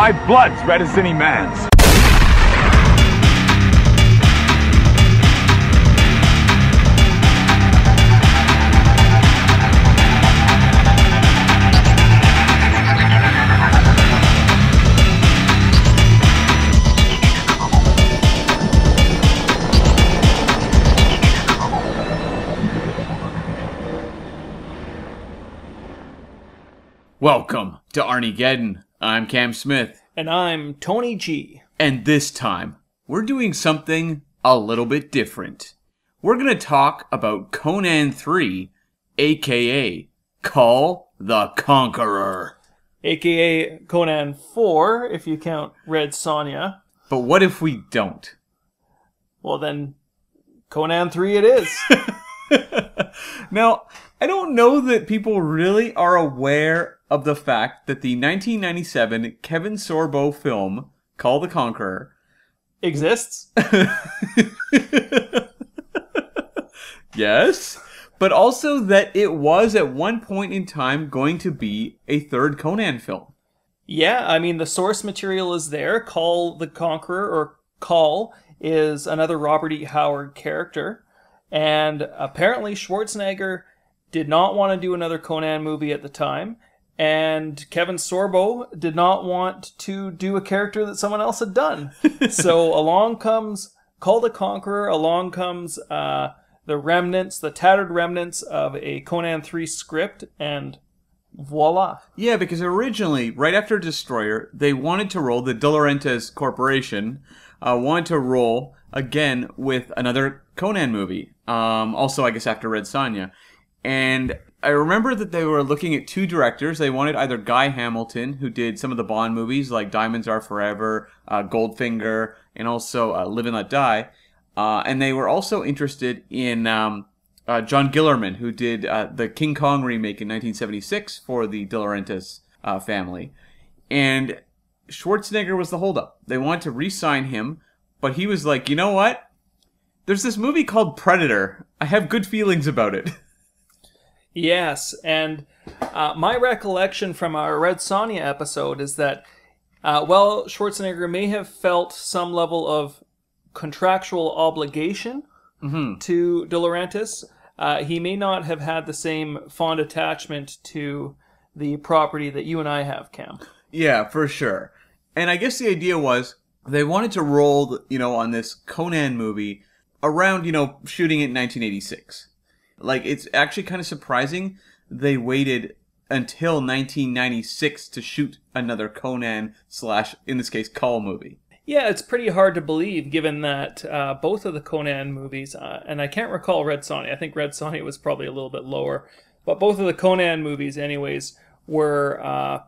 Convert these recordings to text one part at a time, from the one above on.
My blood's red as any man's. Welcome to Arnie Geddon. I'm Cam Smith, And I'm Tony G. and this time we're doing something a little bit different. We're going to talk about Conan 3, aka Kull the Conqueror. aka Conan 4, if you count Red Sonja. But what if we don't? Well, then Conan 3 it is. Now, I don't know that people really are aware of the fact that the 1997 Kevin Sorbo film, Kull the Conqueror, Exists. Yes. But also that it was at one point in time going to be a third Conan film. Yeah, I mean, the source material is there. Kull the Conqueror, or Kull, is another Robert E. Howard character. And apparently, Schwarzenegger did not want to do another Conan movie at the time. And Kevin Sorbo did not want to do a character that someone else had done. so along comes Kull the Conqueror, along comes uh, the remnants, the tattered remnants of a Conan 3 script, and voila. Yeah, because originally, right after Destroyer, they wanted to roll the De Corporation, uh, wanted to roll again with another Conan movie. Um, also, I guess after Red Sonja. And I remember that they were looking at two directors. They wanted either Guy Hamilton, who did some of the Bond movies like Diamonds Are Forever, uh, Goldfinger, and also uh, Live and Let Die. Uh, and they were also interested in um, uh, John Guillermin, who did uh, the King Kong remake in 1976 for the De Laurentiis uh, family. And Schwarzenegger was the holdup. They wanted to re sign him, but he was like, you know what? There's this movie called Predator. I have good feelings about it. Yes, and uh, my recollection from our Red Sonja episode is that, uh, well, Schwarzenegger may have felt some level of contractual obligation to De Laurentiis. Uh, he may not have had the same fond attachment to the property that you and I have, Cam. Yeah, for sure. And I guess the idea was they wanted to roll, you know, on this Conan movie around, you know, shooting it in 1986. Like, it's actually kind of surprising they waited until 1996 to shoot another Conan slash, in this case, Kull movie. Yeah, it's pretty hard to believe given that uh, both of the Conan movies, uh, and I can't recall Red Sonja, I think Red Sonja was probably a little bit lower, but both of the Conan movies, anyways, were uh,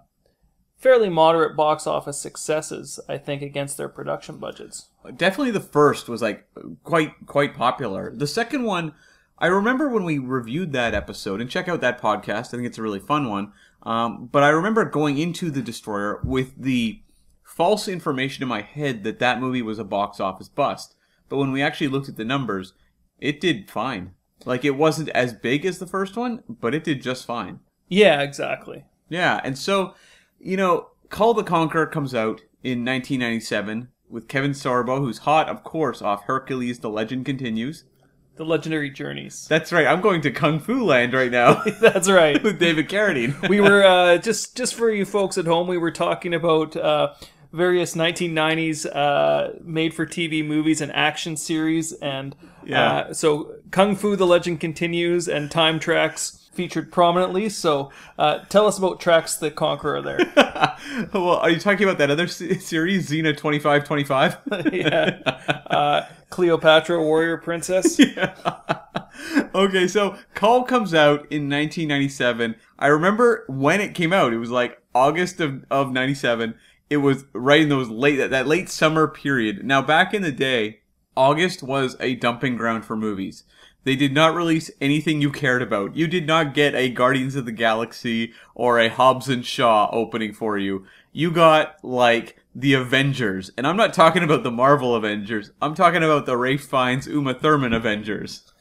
fairly moderate box office successes, I think, against their production budgets. Definitely the first was like quite quite popular. The second one, I remember when we reviewed that episode, and check out that podcast. I think it's a really fun one. Um, but I remember going into the Destroyer with the false information in my head that that movie was a box office bust. But when we actually looked at the numbers, it did fine. Like it wasn't as big as the first one, but it did just fine. Yeah, exactly. Yeah, and so, you know, Kull the Conqueror comes out in 1997 with Kevin Sorbo, who's hot, of course, off Hercules: The Legend Continues. The Legendary Journeys. That's right. I'm going to Kung Fu Land right now That's right. with David Carradine. we were uh, just just for you folks at home. We were talking about uh, various 1990s uh, made-for-TV movies and action series, and Yeah. uh, so Kung Fu: The Legend Continues and Time Trax featured prominently. So uh, tell us about Tracks the Conqueror there. well, are you talking about that other se- series, Xena 2525? yeah, uh, Cleopatra, Warrior Princess. okay, so Kull comes out in 1997. I remember when it came out. It was like August of, of 97. It was right in those late that, that late summer period. Now, back in the day, August was a dumping ground for movies. They did not release anything you cared about. You did not get a Guardians of the Galaxy or a Hobbs and Shaw opening for you. You got like the Avengers, and I'm not talking about the Marvel Avengers. I'm talking about the Ralph Fiennes Uma Thurman Avengers.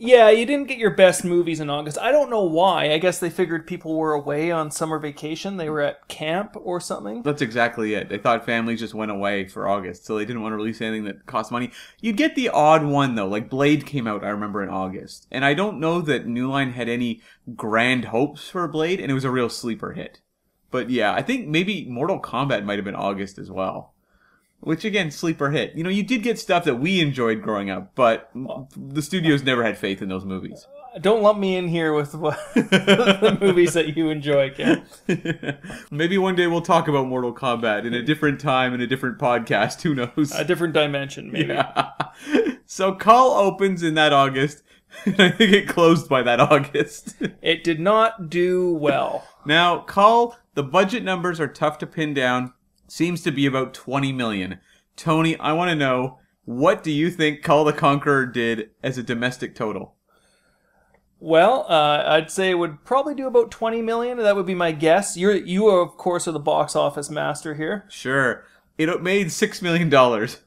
Yeah, you didn't get your best movies in August. I don't know why. I guess they figured people were away on summer vacation. They were at camp or something. That's exactly it. They thought families just went away for August, so they didn't want to release anything that cost money. You'd get the odd one though, like Blade came out, I remember in August, and I don't know that New Line had any grand hopes for Blade, and it was a real sleeper hit. But yeah, I think maybe Mortal Kombat might have been August as well. Which again, sleeper hit. You know, you did get stuff that we enjoyed growing up, but the studios never had faith in those movies. Uh, don't lump me in here with what, the movies that you enjoy, Ken. Maybe one day we'll talk about Mortal Kombat in a different time in a different podcast. Who knows? A different dimension, maybe. Yeah. So Kull opens in that August, I think it closed by that August. It did not do well. now, Kull, the budget numbers are tough to pin down. Seems to be about 20 million. Tony, I want to know what do you think Kull the Conqueror did as a domestic total? Well, uh, I'd say it would probably do about twenty million. That would be my guess. You're you are of course are the box office master here. Sure. It made 6 million dollars.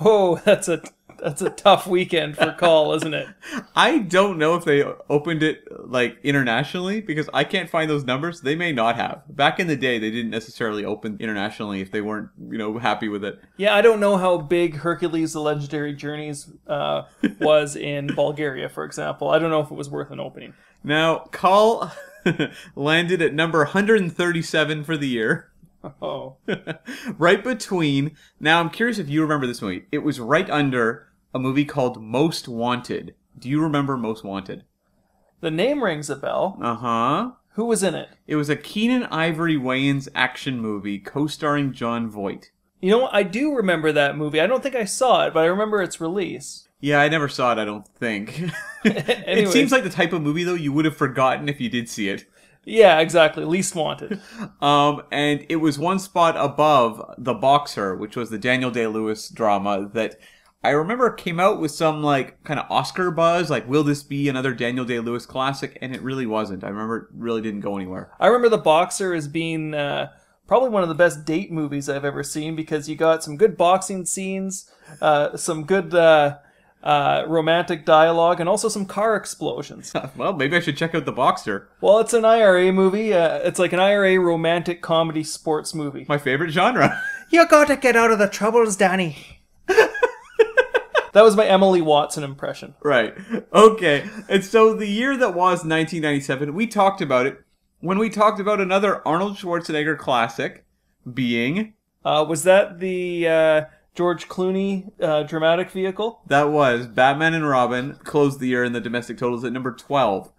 Oh, that's a that's a tough weekend for Kull, isn't it? I don't know if they opened it like internationally because I can't find those numbers. They may not have. Back in the day, they didn't necessarily open internationally if they weren't, you know, happy with it. Yeah, I don't know how big Hercules: The Legendary Journeys uh, was in Bulgaria, for example. I don't know if it was worth an opening. Now, Kull landed at number 137 for the year. Oh, right between. Now, I'm curious if you remember this movie. It was right under a movie called Most Wanted. Do you remember Most Wanted? the name rings a bell. Uh huh. Who was in it? It was a Keenen Ivory Wayans action movie co-starring Jon Voight. You know, what? I do remember that movie. I don't think I saw it, but I remember its release. Yeah, I never saw it. I don't think. it seems like the type of movie though you would have forgotten if you did see it. Yeah, exactly. Least wanted. Um, and it was one spot above The Boxer, which was the Daniel Day Lewis drama that I remember came out with some like kind of Oscar buzz. Like, will this be another Daniel Day Lewis classic? And it really wasn't. I remember it really didn't go anywhere. I remember The Boxer as being uh, probably one of the best date movies I've ever seen because you got some good boxing scenes, uh, some good uh, uh, romantic dialogue, and also some car explosions. well, maybe I should check out The Boxer. well, it's an IRA movie. Uh, it's like an IRA romantic comedy sports movie. My favorite genre. You gotta get out of the troubles, Danny. that was my Emily Watson impression. Right. Okay. And so the year that was 1997, we talked about it when we talked about another Arnold Schwarzenegger classic being Uh, was that the uh, George Clooney uh, dramatic vehicle? that was Batman and Robin closed the year in the domestic totals at number 12. Uh,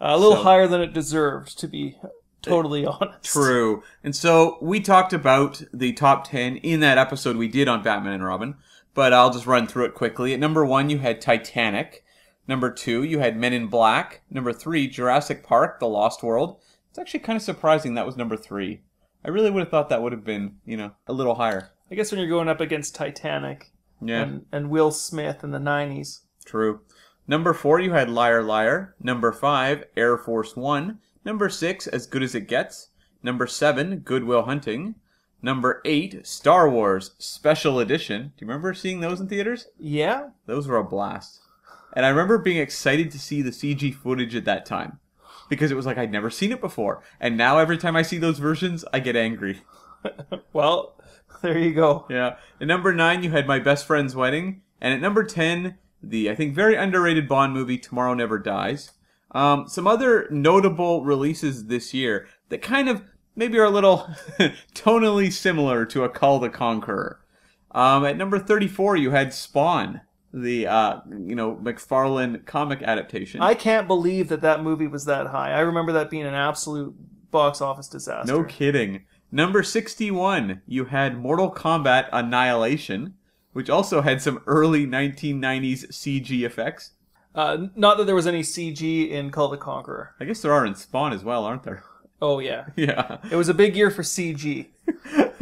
a little So- higher than it deserved, to be totally honest. True. And so we talked about the top 10 in that episode we did on Batman and Robin, but I'll just run through it quickly. At number 1 you had Titanic. Number 2 you had Men in Black. Number 3 Jurassic Park: The Lost World. It's actually kind of surprising that was number 3. I really would have thought that would have been, you know, a little higher. I guess when you're going up against Titanic Yeah. and, and Will Smith in the 90s. True. Number four, you had Liar Liar. Number five, Air Force One. Number six, As Good as It Gets. Number seven, Goodwill Hunting. Number eight, Star Wars Special Edition. Do you remember seeing those in theaters? Yeah? Those were a blast. And I remember being excited to see the CG footage at that time. Because it was like I'd never seen it before. And now every time I see those versions, I get angry. Well, there you go. Yeah. At number nine, you had My Best Friend's Wedding. And at number 10, the, I think, very underrated Bond movie, Tomorrow Never Dies. Um, some other notable releases this year that kind of maybe are a little tonally similar to A Kull the Conqueror. Um, at number 34, you had Spawn, the, uh, you know, McFarlane comic adaptation. I can't believe that that movie was that high. I remember that being an absolute box office disaster. No kidding. Number 61, you had Mortal Kombat Annihilation, which also had some early 1990s CG effects. Uh, not that there was any CG in Kull the Conqueror. I guess there are in Spawn as well, aren't there? Oh, yeah. Yeah. It was a big year for CG.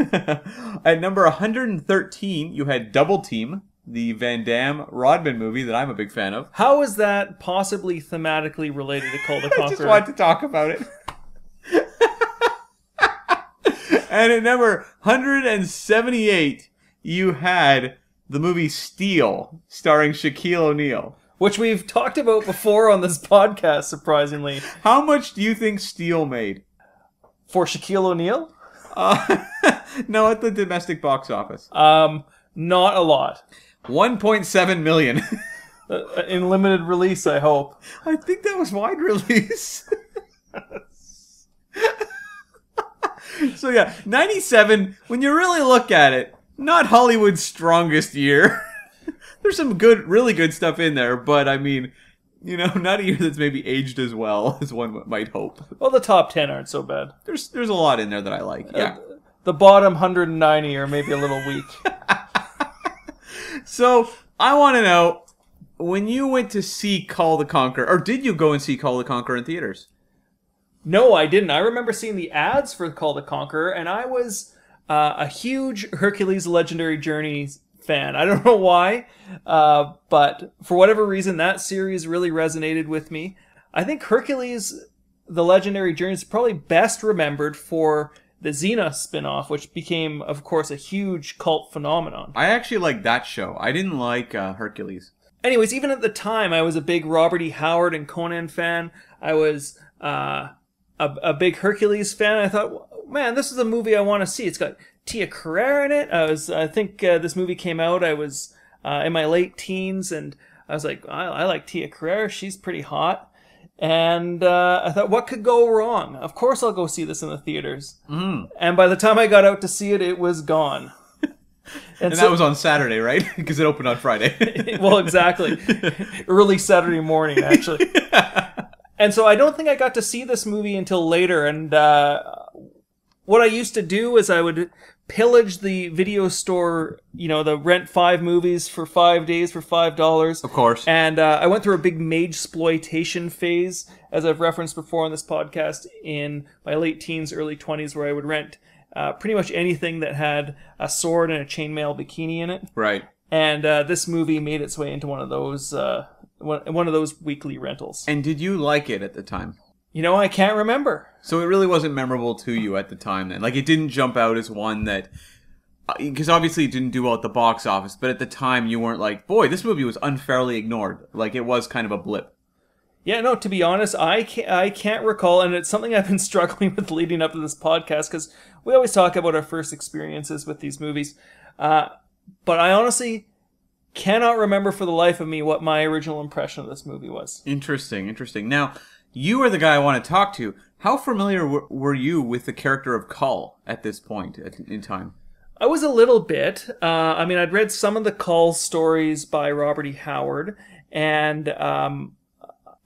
At number 113, you had Double Team, the Van Damme Rodman movie that I'm a big fan of. How is that possibly thematically related to Kull the I just wanted to talk about it. and at number 178, you had the movie Steel, starring Shaquille O'Neal. which we've talked about before on this podcast, surprisingly. How much do you think Steel made? For Shaquille O'Neal, Uh, no, at the domestic box office. um, not a lot. 1.7 million. Uh, in limited release, I hope. I think that was wide release. so yeah, 97, when you really look at it, not Hollywood's strongest year. There's some good, really good stuff in there, but I mean, you know, not a year that's maybe aged as well as one might hope. Well, the top 10 aren't so bad. There's there's a lot in there that I like. Yeah. The bottom 190 are maybe a little weak. So I want to know when you went to see Kull the Conqueror, or did you go and see Kull the Conqueror in theaters? No, I didn't. I remember seeing the ads for Kull the Conqueror, and I was uh, a huge Hercules Legendary Journey fan. I don't know why, uh, but for whatever reason, that series really resonated with me. I think Hercules, the Legendary Journey, is probably best remembered for the Xena spin-off, which became, of course, a huge cult phenomenon. I actually like that show. I didn't like uh, Hercules. anyways, even at the time, I was a big Robert E. Howard and Conan fan. I was uh, a, a big Hercules fan. I thought, man, this is a movie I want to see. It's got Tia Carrere in it. I was, I think uh, this movie came out. I was uh, in my late teens, and I was like, I, I like Tia Carrere. She's pretty hot. And uh, I thought, what could go wrong? Of course, I'll go see this in the theaters. Mm. And by the time I got out to see it, it was gone. And that was on Saturday, right? Because it opened on Friday. well, exactly. Early Saturday morning, actually. and so I don't think I got to see this movie until later. And uh, what I used to do is I would pillage the video store, you know, the rent five movies for five days for five dollars. of course. And uh, I went through a big mage exploitation phase, as I've referenced before on this podcast, in my late teens, early 20s, where I would rent uh, pretty much anything that had a sword and a chainmail bikini in it. right. And uh, this movie made its way into one of those uh, one, one of those weekly rentals. And did you like it at the time? You know, I can't remember. So it really wasn't memorable to you at the time then. Like it didn't jump out as one that because obviously it didn't do well at the box office, but at the time you weren't like, boy, this movie was unfairly ignored. Like it was kind of a blip. Yeah, no. To be honest, I can't. I can't recall, and it's something I've been struggling with leading up to this podcast because we always talk about our first experiences with these movies. Uh, but I honestly cannot remember for the life of me what my original impression of this movie was. Interesting, interesting. Now, you are the guy I want to talk to. How familiar w- were you with the character of Kull at this point at- in time? I was a little bit. Uh, I mean, I'd read some of the Kull stories by Robert E. Howard, and um,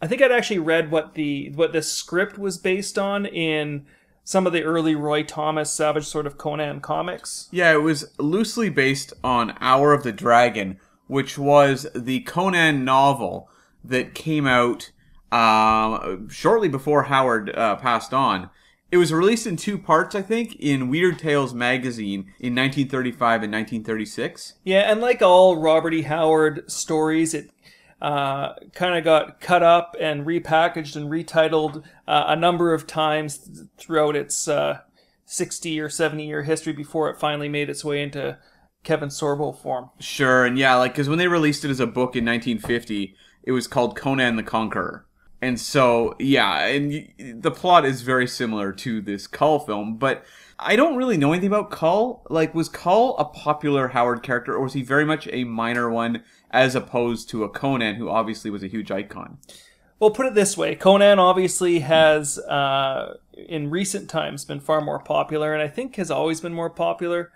I think I'd actually read what the what the script was based on in some of the early Roy Thomas Savage Sword of Conan comics. Yeah, it was loosely based on Hour of the Dragon, which was the Conan novel that came out um, shortly before Howard uh, passed on. It was released in two parts, I think, in Weird Tales magazine in 1935 and 1936. Yeah, and like all Robert E. Howard stories, it uh, kind of got cut up and repackaged and retitled uh, a number of times throughout its uh, 60 or 70 year history before it finally made its way into Kevin Sorbo form. Sure, and yeah, like because when they released it as a book in 1950, it was called Conan the Conqueror, and so yeah, and y- the plot is very similar to this Kull film, but I don't really know anything about Kull. Like, was Kull a popular Howard character, or was he very much a minor one, as opposed to a Conan, who obviously was a huge icon? Well, put it this way Conan obviously has, uh, in recent times, been far more popular, and I think has always been more popular.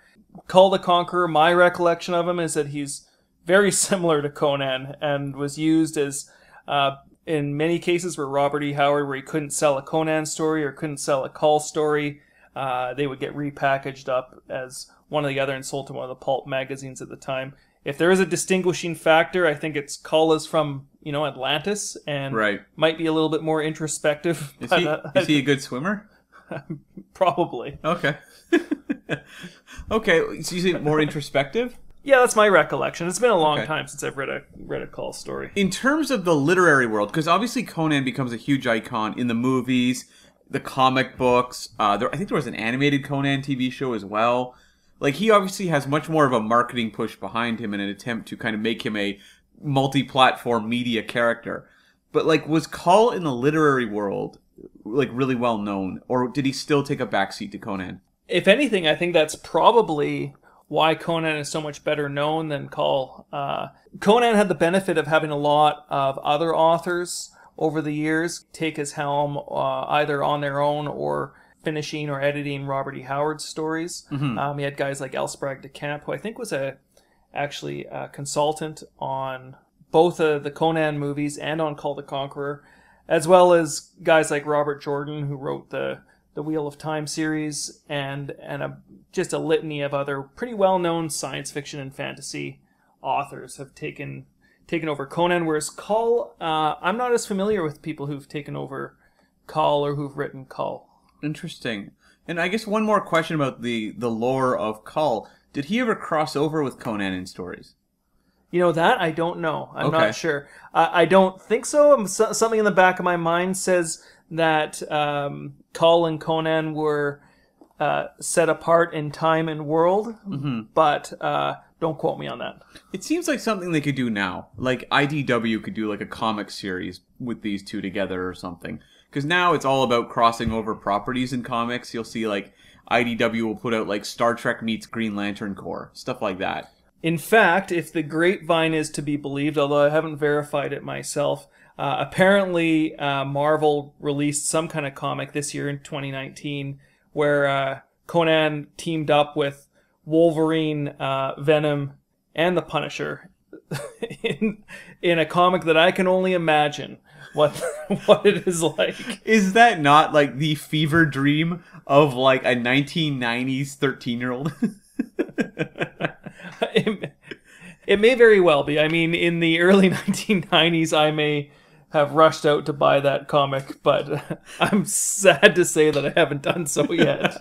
Kull the Conqueror, my recollection of him is that he's very similar to Conan and was used as, uh, in many cases where Robert E. Howard, where he couldn't sell a Conan story or couldn't sell a Kull story, uh, they would get repackaged up as one or the other and sold to one of the pulp magazines at the time. If there is a distinguishing factor, I think it's Kull is from you know Atlantis and Right. might be a little bit more introspective. Is but, he uh, is he a good swimmer? probably? Okay. okay, so you say more introspective? Yeah, that's my recollection. It's been a long Okay. time since I've read a read a Kull story. in terms of the literary world, because obviously Conan becomes a huge icon in the movies, the comic books. Uh, there, I think there was an animated Conan TV show as well. Like he obviously has much more of a marketing push behind him in an attempt to kind of make him a multi-platform media character. But like, was Kull in the literary world like really well known, or did he still take a backseat to Conan? If anything, I think that's probably why Conan is so much better known than Kull. Uh, Conan had the benefit of having a lot of other authors over the years take his helm uh, either on their own or finishing or editing Robert E. Howard's stories. Um, he had guys like L. Sprague de Camp, who I think was a actually a consultant on both of the Conan movies and on Kull the Conqueror, as well as guys like Robert Jordan, who wrote the the Wheel of Time series, and and a, just a litany of other pretty well known science fiction and fantasy authors have taken taken over Conan. Whereas Kull, uh, I'm not as familiar with people who've taken over Kull or who've written Kull. Interesting. And I guess one more question about the the lore of Kull. Did he ever cross over with Conan in stories? You know that I don't know. I'm Okay. not sure. I, I don't think so. Um, so. Something in the back of my mind says that um, Kull and Conan were uh, set apart in time and world, but uh, don't quote me on that. It seems like something they could do now. Like IDW could do like a comic series with these two together or something. Because now it's all about crossing over properties in comics. You'll see like IDW will put out like Star Trek meets Green Lantern Corps, stuff like that. In fact, if the grapevine is to be believed, although I haven't verified it myself, uh, apparently uh, Marvel released some kind of comic this year in 2019 where uh, Conan teamed up with Wolverine, uh, Venom, and the Punisher in in a comic that I can only imagine what what it is like. Is that not like the fever dream of like a 1990s 13 year old? it, it may very well be. I mean, in the early 1990s, I may have rushed out to buy that comic, but I'm sad to say that I haven't done so yet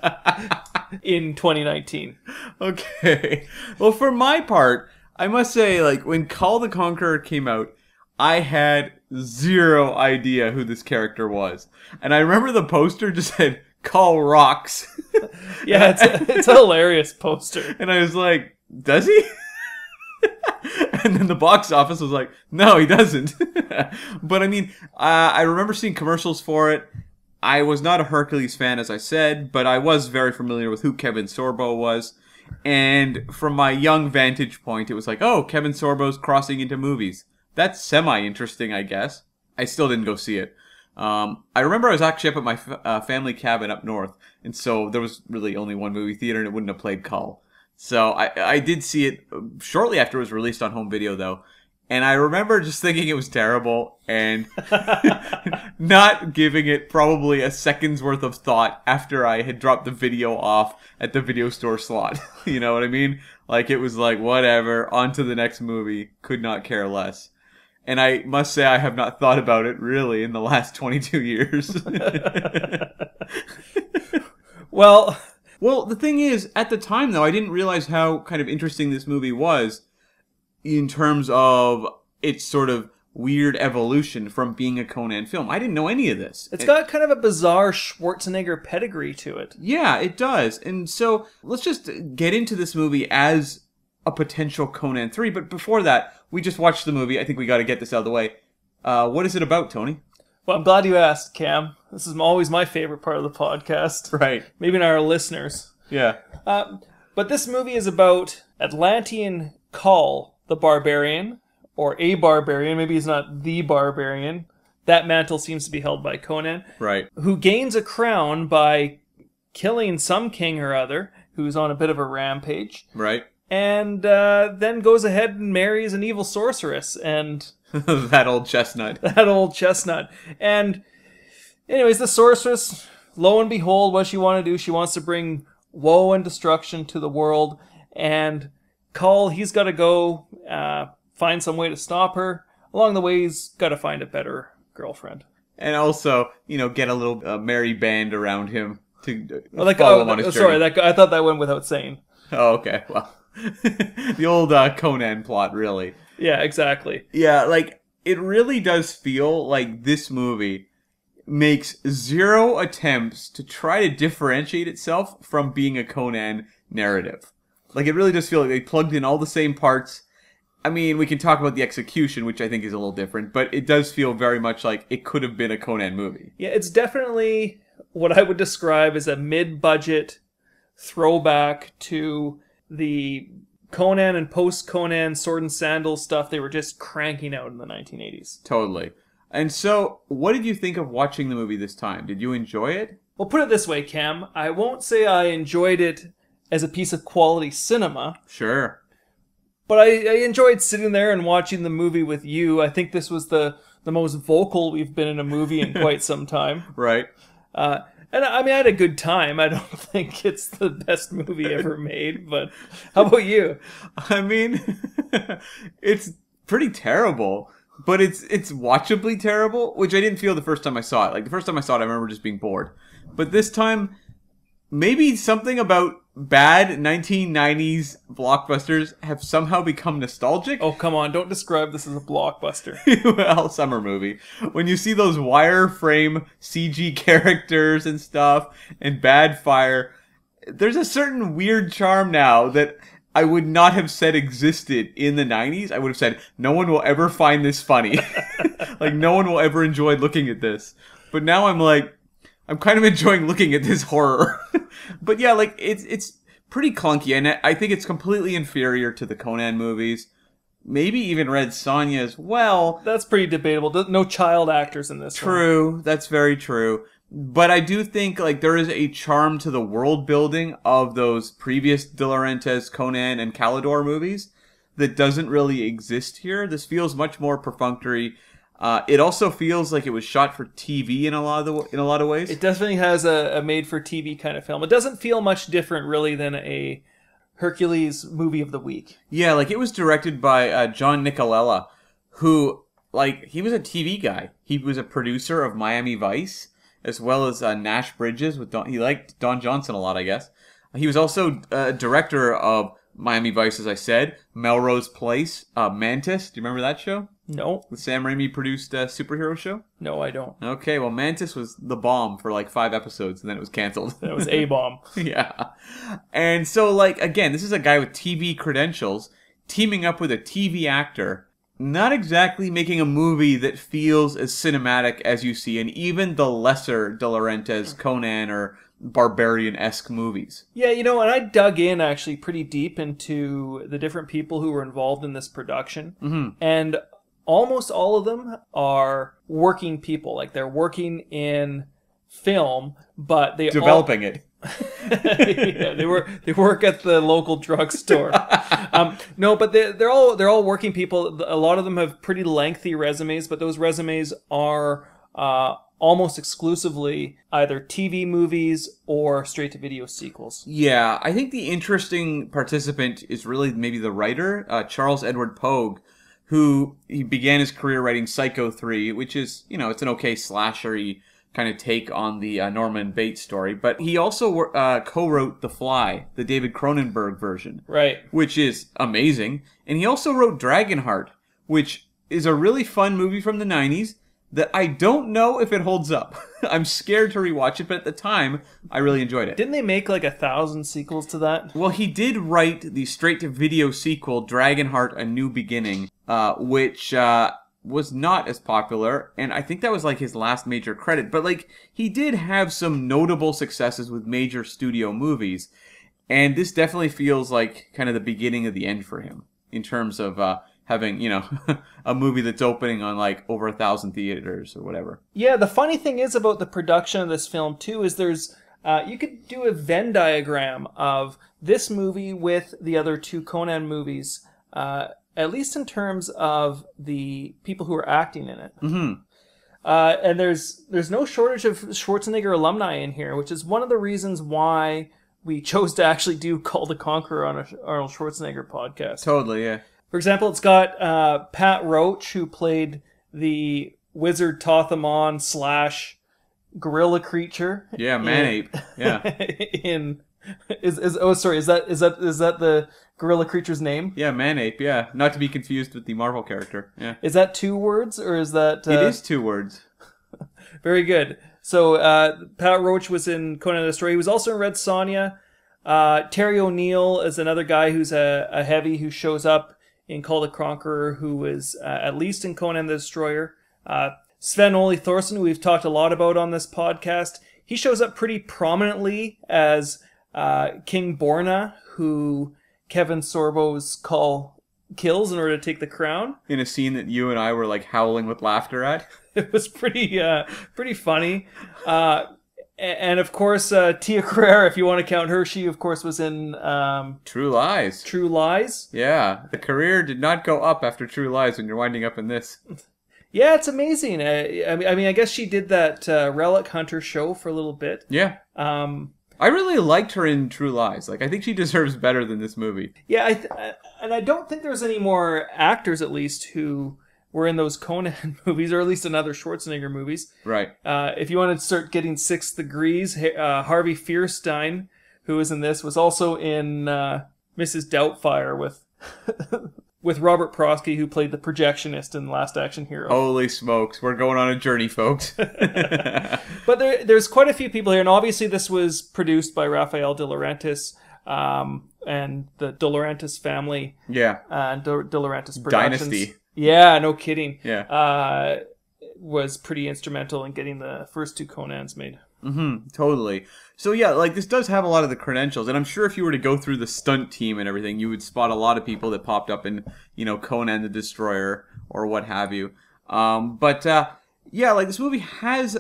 in 2019. Okay. Well, for my part, I must say, like, when Kull the Conqueror came out, I had zero idea who this character was. And I remember the poster just said, Kull Rocks. Yeah, it's a, it's a hilarious poster. and I was like, does he? and then the box office was like, no, he doesn't. but I mean, uh, I remember seeing commercials for it. I was not a Hercules fan, as I said, but I was very familiar with who Kevin Sorbo was. And from my young vantage point, it was like, oh, Kevin Sorbo's crossing into movies. That's semi interesting, I guess. I still didn't go see it. Um, I remember I was actually up at my f- uh, family cabin up north, and so there was really only one movie theater, and it wouldn't have played Kull. So I, I did see it uh, shortly after it was released on home video, though. And I remember just thinking it was terrible and not giving it probably a second's worth of thought after I had dropped the video off at the video store slot. you know what I mean? Like it was like, whatever, on to the next movie, could not care less. And I must say, I have not thought about it really in the last 22 years. Well, Well, the thing is, at the time though, I didn't realize how kind of interesting this movie was in terms of its sort of weird evolution from being a Conan film. I didn't know any of this. it's got kind of a bizarre Schwarzenegger pedigree to it. Yeah, it does. And so let's just get into this movie as a potential Conan 3. But before that, we just watched the movie. I think we got to get this out of the way. Uh, what is it about, Tony? Well, I'm glad you asked, Cam. This is always my favorite part of the podcast. Right. Maybe not our listeners. Yeah. Um, but this movie is about Atlantean Kull, the barbarian, or a barbarian. Maybe he's not the barbarian. That mantle seems to be held by Conan, Right. who gains a crown by killing some king or other who's on a bit of a rampage, Right. and uh, then goes ahead and marries an evil sorceress and that old chestnut. that old chestnut. And, anyways, the sorceress, lo and behold, what she want to do, she wants to bring woe and destruction to the world. And Kull, he's got to go uh, find some way to stop her. Along the way, he's got to find a better girlfriend. And also, you know, get a little uh, merry band around him to uh, Like, follow oh, him on his sorry, journey. that, I thought that went without saying. Oh, okay. Well, the old uh, Conan plot, really. Yeah, exactly. Yeah, like it really does feel like this movie makes zero attempts to try to differentiate itself from being a Conan narrative. Like it really does feel like they plugged in all the same parts I mean, we can talk about the execution, which I think is a little different, but it does feel very much like it could have been a Conan movie. Yeah, it's definitely what I would describe as a mid-budget throwback to the Conan and post-Conan sword and sandal stuff they were just cranking out in the 1980s. Totally. And so, what did you think of watching the movie this time? Did you enjoy it? Well, put it this way, Cam. I won't say I enjoyed it as a piece of quality cinema, Sure. but I, I enjoyed sitting there and watching the movie with you. I think this was the the most vocal we've been in a movie in quite some time. Right. Uh, and I mean, I had a good time. I don't think it's the best movie ever made, but how about you? I mean, it's pretty terrible, but it's it's watchably terrible, which I didn't feel the first time I saw it. Like the first time I saw it, I remember just being bored. But this time, maybe something about bad 1990s blockbusters have somehow become nostalgic. Oh, come on. Don't describe this as a blockbuster. well, summer movie. When you see those wireframe CG characters and stuff and bad fire, there's a certain weird charm now that I would not have said existed in the 90s. I would have said, no one will ever find this funny. like, no one will ever enjoy looking at this. But now I'm like, I'm kind of enjoying looking at this horror. but yeah, like, it's, it's pretty clunky, and I- think it's completely inferior to the Conan movies. Maybe even Red Sonja as well. That's pretty debatable. No child actors in this one. True, that's very true. But I do think like there is a charm to the world building of those previous De Laurentiis, Conan, and Kalidor movies that doesn't really exist here. This feels much more perfunctory. Uh, it also feels like it was shot for TV in a lot of the, in a lot of ways. It definitely has a, a made-for-TV kind of film. It doesn't feel much different, really, than a Hercules movie of the week. Yeah, like it was directed by uh, John Nicolella, who like he was a TV guy. He was a producer of Miami Vice as well as uh, Nash Bridges with Don. He liked Don Johnson a lot, I guess. He was also uh, director of Miami Vice, as I said, Melrose Place, uh, Mantis. Do you remember that show? No, The Sam Raimi produced uh, superhero show. no, I don't. Okay, well, Mantis was the bomb for like five episodes, and then it was canceled. That was A bomb. yeah. And so, like, again, this is a guy with TV credentials teaming up with a TV actor, not exactly making a movie that feels as cinematic as you see in even the lesser De Laurentiis, Conan, or barbarian esque movies. Yeah, you know, and I dug in actually pretty deep into the different people who were involved in this production, mm-hmm. and almost all of them are working people. Like they're working in film, but they all- Developing it. yeah, they work they work at the local drugstore. um, no, but they they're all they're all working people. A lot of them have pretty lengthy resumes, but those resumes are uh, almost exclusively either TV movies or straight to video sequels. Yeah, I think the interesting participant is really maybe the writer, uh, Charles Edward Pogue, who he began his career writing Psycho 3, which is, you know, it's an okay slashery kind of take on the uh, Norman Bates story. But he also uh, co-wrote The Fly, the David Cronenberg version, Right. which is amazing. And he also wrote Dragonheart, which is a really fun movie from the 90s that I don't know if it holds up. I'm scared to rewatch it, but at the time, I really enjoyed it. Didn't they make like a thousand sequels to that? Well, he did write the straight to video sequel, Dragonheart A New Beginning, uh, which uh, was not as popular, and I think that was like his last major credit. But like, he did have some notable successes with major studio movies, and this definitely feels like kind of the beginning of the end for him in terms of uh, having, you know, a movie that's opening on like over a thousand theaters or whatever. Yeah, the funny thing is about the production of this film too is there's uh, you could do a Venn diagram of this movie with the other two Conan movies, uh, at least in terms of the people who are acting in it. Mhm. Uh, and there's there's no shortage of Schwarzenegger alumni in here, which is one of the reasons why we chose to actually do Kull the Conqueror on a Arnold Schwarzenegger podcast. Totally, yeah. For example, it's got uh, Pat Roach, who played the wizard Tothamon slash gorilla creature. Yeah, man ape. Yeah. in is is oh sorry is that is that is that the gorilla creature's name? Yeah, man ape, yeah. Not to be confused with the Marvel character. Yeah. Is that two words or is that uh, It is two words. very good? So uh, Pat Roach was in Conan the Destroyer. He was also in Red Sonja. Uh, Terry O'Neill is another guy who's a, a heavy who shows up in Kull the Conqueror, who was uh, at least in Conan the Destroyer. Uh, Sven Ole Thorsen, who we've talked a lot about on this podcast, he shows up pretty prominently as uh, King Borna, who Kevin Sorbo's Kull kills in order to take the crown. In a scene that you and I were like howling with laughter at. It was pretty uh, pretty funny. And of course, uh, Tia Carrere, if you want to count her, she of course was in um, True Lies. True Lies. Yeah, the career did not go up after True Lies when you're winding up in this. Yeah, it's amazing. Uh, I mean, I mean, I guess she did that uh, Relic Hunter show for a little bit. Yeah. Um, I really liked her in True Lies. Like, I think she deserves better than this movie. yeah, I th- and I don't think there's any more actors, at least, who were in those Conan movies, or at least in other Schwarzenegger movies. Right. Uh, if you want to start getting six degrees, uh, Harvey Fierstein, who was in this, was also in uh, Mrs. Doubtfire with with Robert Prosky, who played the projectionist in Last Action Hero. Holy smokes, we're going on a journey, folks. But there, there's quite a few people here, and obviously this was produced by Raffaella De Laurentiis um, and the De Laurentiis family yeah. and De, De Laurentiis Productions. Dynasty. Yeah, no kidding. Yeah. Uh, was pretty instrumental in getting the first two Conans made. Mm-hmm. Totally. So yeah, like this does have a lot of the credentials, and I'm sure if you were to go through the stunt team and everything, you would spot a lot of people that popped up in, you know, Conan the Destroyer or what have you. Um, but uh, yeah, like this movie has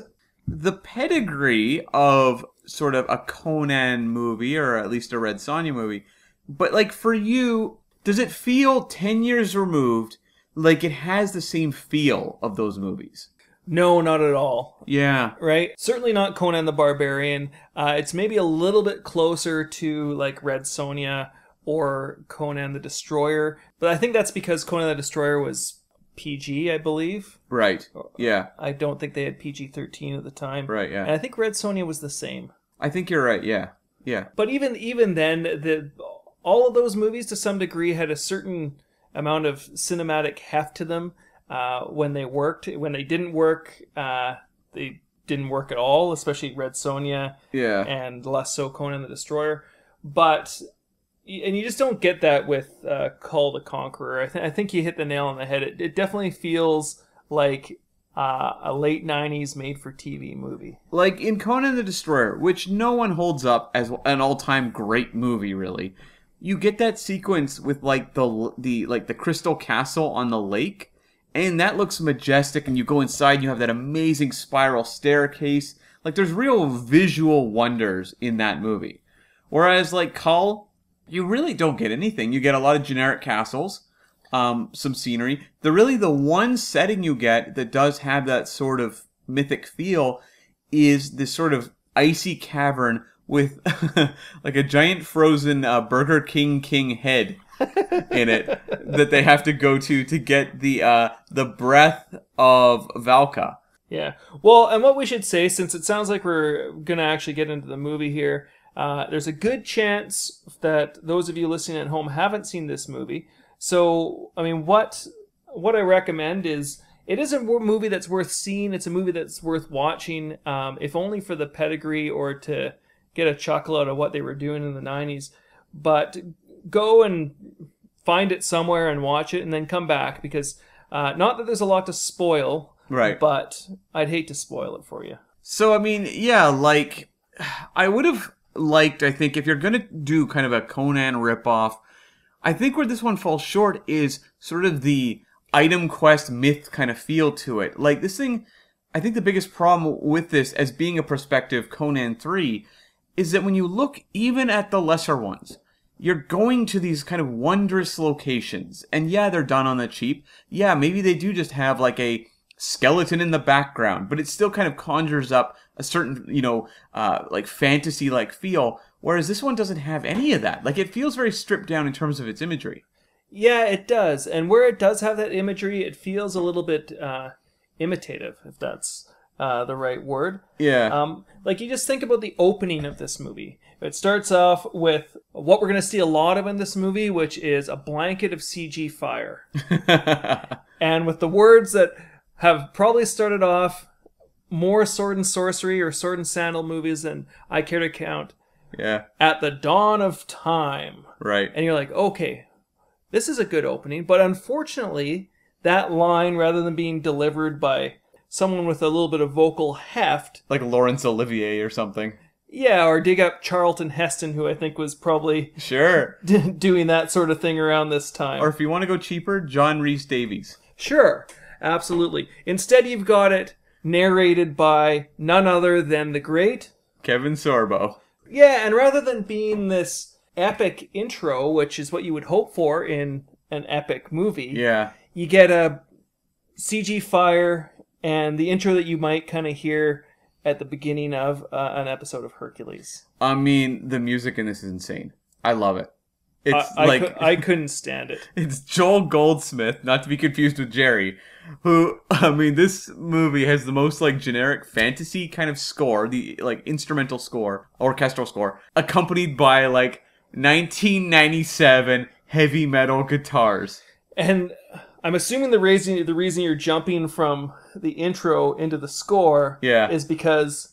the pedigree of sort of a Conan movie or at least a Red Sonja movie. But like for you, does it feel 10 years removed like it has the same feel of those movies? No, not at all. Yeah. Right? Certainly not Conan the Barbarian. Uh, it's maybe a little bit closer to like Red Sonja or Conan the Destroyer, but I think that's because Conan the Destroyer was PG, I believe. Right. Yeah. I don't think they had PG 13 at the time. Right, yeah. And I think Red Sonja was the same. I think you're right. Yeah, yeah, But even even then, the all of those movies to some degree had a certain amount of cinematic heft to them uh, when they worked. When they didn't work, uh, they didn't work at all. Especially Red Sonja yeah. and less so Conan the Destroyer. But and you just don't get that with uh, Kull the Conqueror. I, th- I think you hit the nail on the head. It, it definitely feels like uh, a late '90s made-for-TV movie. Like in Conan the Destroyer, which no one holds up as an all-time great movie, really. You get that sequence with like the the like the crystal castle on the lake, and that looks majestic. And you go inside, and you have that amazing spiral staircase. Like there's real visual wonders in that movie. Whereas like Kull, you really don't get anything. You get a lot of generic castles, um, some scenery. The really the one setting you get that does have that sort of mythic feel is this sort of icy cavern with like a giant frozen uh, Burger King King head in it that they have to go to to get the uh, the breath of Valka. Yeah. Well, and what we should say, since it sounds like we're going to actually get into the movie here, uh, there's a good chance that those of you listening at home haven't seen this movie. So, I mean, what what I recommend is it is a movie that's worth seeing. It's a movie that's worth watching, um, if only for the pedigree or to get a chuckle out of what they were doing in the 90s. But go and find it somewhere and watch it and then come back because uh, not that there's a lot to spoil, Right. but I'd hate to spoil it for you. So I mean, yeah, like I would have liked. I think if you're gonna do kind of a Conan ripoff, I think where this one falls short is sort of the item quest myth kind of feel to it. Like this thing, I think the biggest problem with this as being a prospective Conan three is that when you look even at the lesser ones, you're going to these kind of wondrous locations. And yeah, they're done on the cheap. Yeah, maybe they do just have like a skeleton in the background, but it still kind of conjures up a certain, you know, uh, like fantasy like feel. Whereas this one doesn't have any of that. Like it feels very stripped down in terms of its imagery. Yeah, it does. And where it does have that imagery, it feels a little bit uh, imitative, if that's uh, the right word. Yeah. Um, like you just think about the opening of this movie. It starts off with what we're going to see a lot of in this movie, which is a blanket of CG fire, and with the words that have probably started off more sword and sorcery or sword and sandal movies than I care to count. yeah. At the dawn of time, Right. and you're like, okay, this is a good opening, but unfortunately, that line, rather than being delivered by someone with a little bit of vocal heft, Like Laurence Olivier or something. yeah, or dig up Charlton Heston, who I think was probably Sure. doing that sort of thing around this time. Or if you want to go cheaper, John Rhys-Davies. Sure, absolutely. Instead, you've got it narrated by none other than the great. Kevin Sorbo. Yeah, and rather than being this epic intro, which is what you would hope for in an epic movie, Yeah. you get a CG fire and the intro that you might kind of hear at the beginning of uh, an episode of Hercules. I mean, the music in this is insane. I love it. It's I, like cou- I couldn't stand it. it's Joel Goldsmith, not to be confused with Jerry, who I mean, this movie has the most like generic fantasy kind of score, the like instrumental score, orchestral score, accompanied by like 1997 heavy metal guitars. And I'm assuming the reason the reason you're jumping from the intro into the score Yeah. is because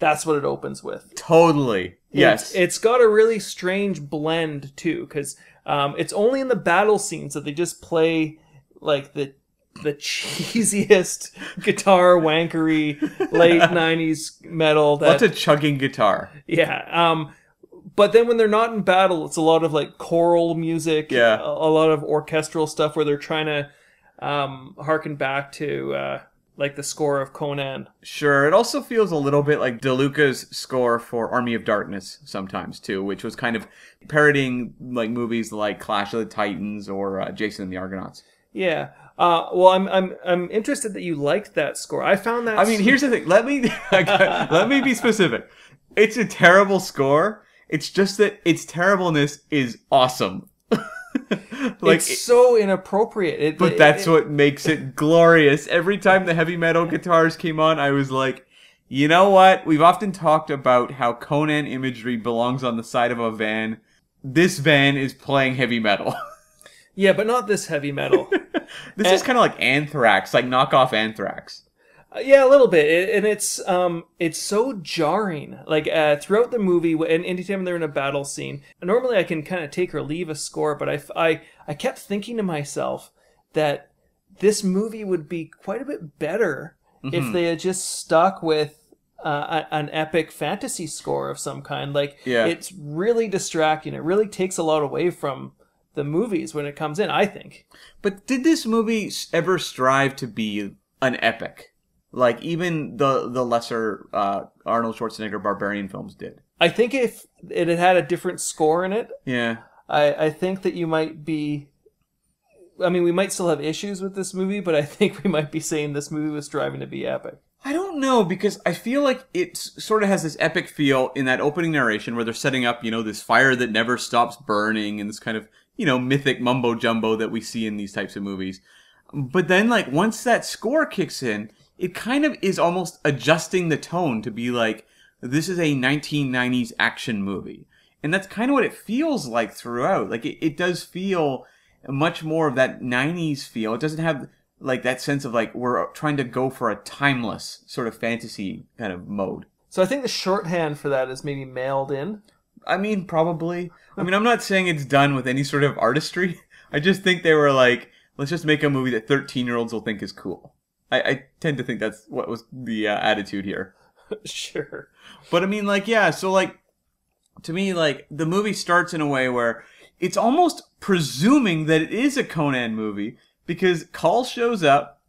that's what it opens with. Totally. Yes. It's, it's got a really strange blend too, because um, it's only in the battle scenes that they just play like the the cheesiest guitar wankery late '90s metal. That Lots of chugging guitar. yeah. Um, but then when they're not in battle, it's a lot of like choral music. Yeah. A, a lot of orchestral stuff where they're trying to um, harken back to uh, like the score of Conan. Sure, it also feels a little bit like LoDuca's score for Army of Darkness sometimes too, which was kind of parodying like movies like Clash of the Titans or uh, Jason and the Argonauts. Yeah. Uh, well, I'm I'm I'm interested that you liked that score. I found that. I mean, here's the thing. Let me let me be specific. It's a terrible score. It's just that its terribleness is awesome. like, it's so inappropriate. It, but it- that's it- what makes it glorious. Every time the heavy metal guitars came on, I was like, you know what? We've often talked about how Conan imagery belongs on the side of a van. This van is playing heavy metal. Yeah, but not this heavy metal. this is kind of like Anthrax, like knockoff Anthrax. Uh, yeah, a little bit, It- and it's um, it's so jarring. Like uh, throughout the movie, and anytime they're in a battle scene, normally I can kind of take or leave a score, but I, I I kept thinking to myself that this movie would be quite a bit better if they had just stuck with uh, a- an epic fantasy score of some kind. Like, Yeah. it's really distracting. It really takes a lot away from the movies when it comes in. I think. But did this movie ever strive to be an epic? Like even the the lesser uh, Arnold Schwarzenegger barbarian films did. I think if it had had a different score in it, Yeah. I, I think that you might be. I mean, we might still have issues with this movie, but I think we might be saying this movie was striving to be epic. I don't know because I feel like it sort of has this epic feel in that opening narration where they're setting up, you know, this fire that never stops burning and this kind of, you know, mythic mumbo jumbo that we see in these types of movies. But then, like, once that score kicks in, it kind of is almost adjusting the tone to be like, this is a 1990s action movie. And that's kind of what it feels like throughout. Like, it, it does feel much more of that 90s feel. It doesn't have, like, that sense of, like, we're trying to go for a timeless sort of fantasy kind of mode. So I think the shorthand for that is maybe mailed in. I mean, probably. I mean, I'm not saying it's done with any sort of artistry. I just think they were like, let's just make a movie that 13 year olds will think is cool. I, I tend to think that's what was the uh, attitude here. sure. But I mean, like, yeah, so like, to me, like, the movie starts in a way where it's almost presuming that it is a Conan movie because Kull shows up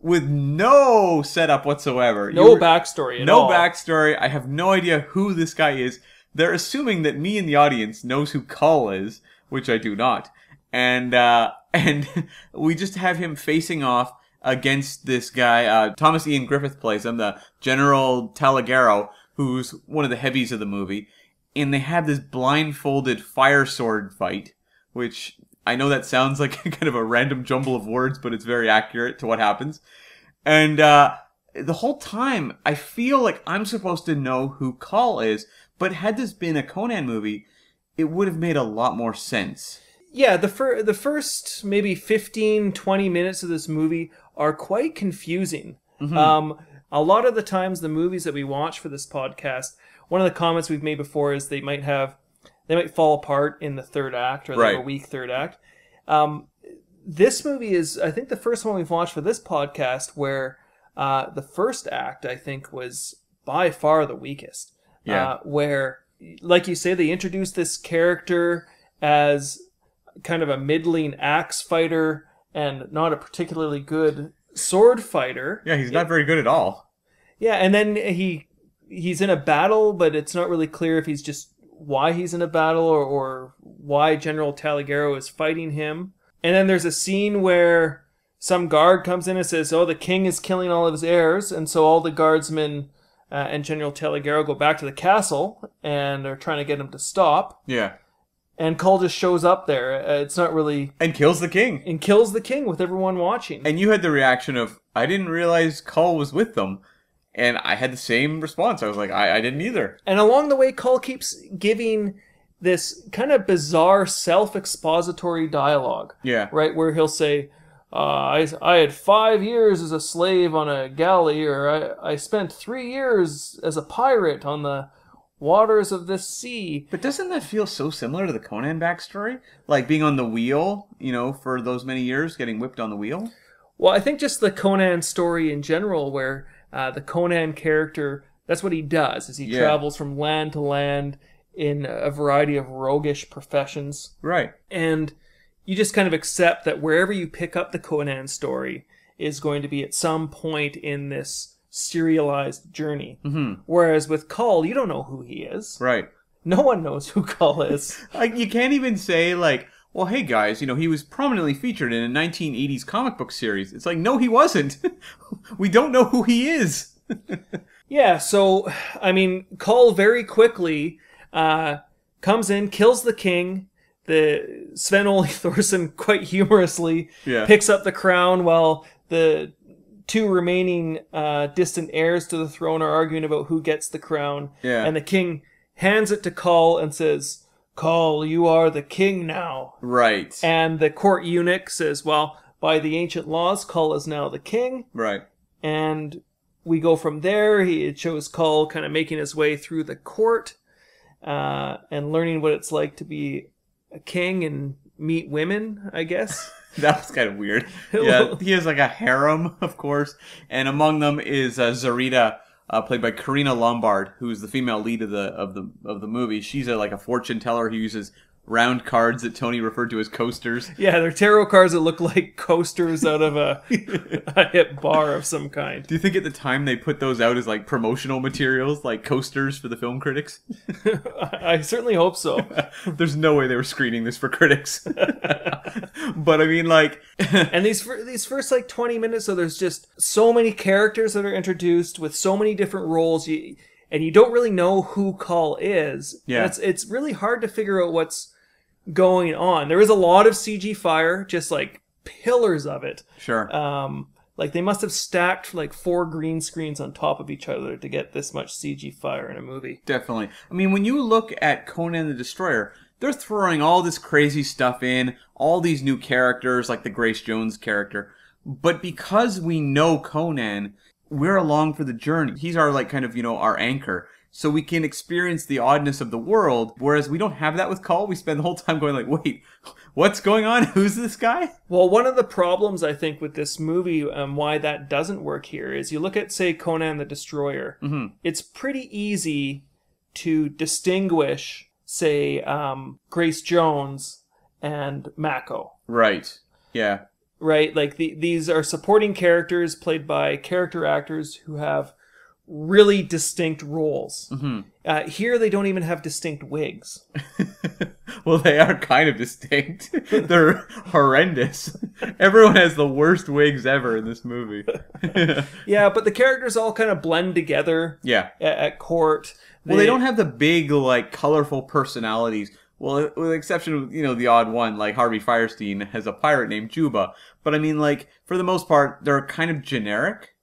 with no setup whatsoever. No were- backstory at no all. backstory. I have no idea who this guy is. They're assuming that me in the audience knows who Kull is, which I do not. And uh, and we just have him facing off against this guy. Uh, Thomas Ian Griffith plays him, the General Taligaro, who's one of the heavies of the movie. And they have this blindfolded fire sword fight, which I know that sounds like kind of a random jumble of words, but it's very accurate to what happens. And uh, the whole time, I feel like I'm supposed to know who Kull is, but had this been a Conan movie, it would have made a lot more sense. Yeah, the fir- the first maybe 15, 20 minutes of this movie are quite confusing. Um, a lot of the times, the movies that we watch for this podcast, one of the comments we've made before is they might have they might fall apart in the third act or they have a weak third act. Um, this movie is, I think, the first one we've watched for this podcast where uh, the first act, I think, was by far the weakest. Yeah. Uh, where, like you say, they introduced this character as kind of a middling axe fighter and not a particularly good sword fighter. Yeah, he's not very good at all. Yeah, and then he he's in a battle, but it's not really clear if he's just why he's in a battle or, or why General Taligaro is fighting him. And then there's a scene where some guard comes in and says, "Oh, the king is killing all of his heirs," and so all the guardsmen uh, and General Taligaro go back to the castle and are trying to get him to stop. Yeah. And Kull just shows up there. Uh, it's not really And kills the king. and kills the king with everyone watching. And you had the reaction of, I didn't realize Kull was with them. And I had the same response. I was like, I, I didn't either. And along the way, Kull keeps giving this kind of bizarre self-expository dialogue, Yeah. right? Where he'll say, uh, I, I had five years as a slave on a galley, or I, I spent three years as a pirate on the waters of the sea. But doesn't that feel so similar to the Conan backstory? Like being on the wheel, you know, for those many years, getting whipped on the wheel? Well, I think just the Conan story in general, where uh, the Conan character, that's what he does, is he Yeah. travels from land to land in a variety of roguish professions. Right. and you just kind of accept that wherever you pick up the Conan story is going to be at some point in this serialized journey. Mm-hmm. Whereas with Kull, you don't know who he is. Right. No one knows who Kull is. Like, you can't even say, like, well, hey guys, you know, he was prominently featured in a 1980s comic book series. It's like, no, he wasn't. we don't know who he is. yeah, so I mean, Kull very quickly uh, comes in, kills the king. The Sven-Ole Thorsen quite humorously Yeah. picks up the crown while the two remaining uh, distant heirs to the throne are arguing about who gets the crown. Yeah. And the king hands it to Kull and says, Kull, you are the king now. Right. And the court eunuch says, Well, by the ancient laws, Kull is now the king. right. And we go from there. He shows Kull kind of making his way through the court uh, and learning what it's like to be a king and meet women, I guess. That was kind of weird. Yeah, he has like a harem, of course, and among them is uh, Zarita, uh, played by Karina Lombard, who's the female lead of the of the of the movie. She's a, like a fortune teller who uses round cards that Tony referred to as coasters. Yeah, they're tarot cards that look like coasters out of a, a hip bar of some kind. Do you think at the time they put those out as like promotional materials, like coasters for the film critics? I I certainly hope so. There's no way they were screening this for critics. but I mean, like, And these fir- these first like 20 minutes, so there's just so many characters that are introduced with so many different roles. You and you don't really know who Kull is. Yeah. It's it's really hard to figure out what's going on. There is a lot of CG fire, just like pillars of it. sure. Um, like they must have stacked like four green screens on top of each other to get this much CG fire in a movie. Definitely. I mean, when you look at Conan the Destroyer, they're throwing all this crazy stuff in, all these new characters, like the Grace Jones character. But because we know Conan, we're along for the journey. He's our, like, kind of, you know, our anchor. So we can experience the oddness of the world, whereas we don't have that with Kull. We spend the whole time going like, wait, what's going on? Who's this guy? Well, one of the problems I think with this movie and why that doesn't work here is you look at, say, Conan the Destroyer. Mm-hmm. It's pretty easy to distinguish, say, um, Grace Jones and Mako, Right. Yeah. right? Like the, these are supporting characters played by character actors who have really distinct roles. Mm-hmm. Uh, here, they don't even have distinct wigs. well, they are kind of distinct. They're horrendous. Everyone has the worst wigs ever in this movie. Yeah, but the characters all kind of blend together yeah. at, at court. Well, they don't have the big, like, colorful personalities. Well, with the exception of, you know, the odd one, like Harvey Fierstein has a pirate named Juba. But I mean, like, for the most part, they're kind of generic.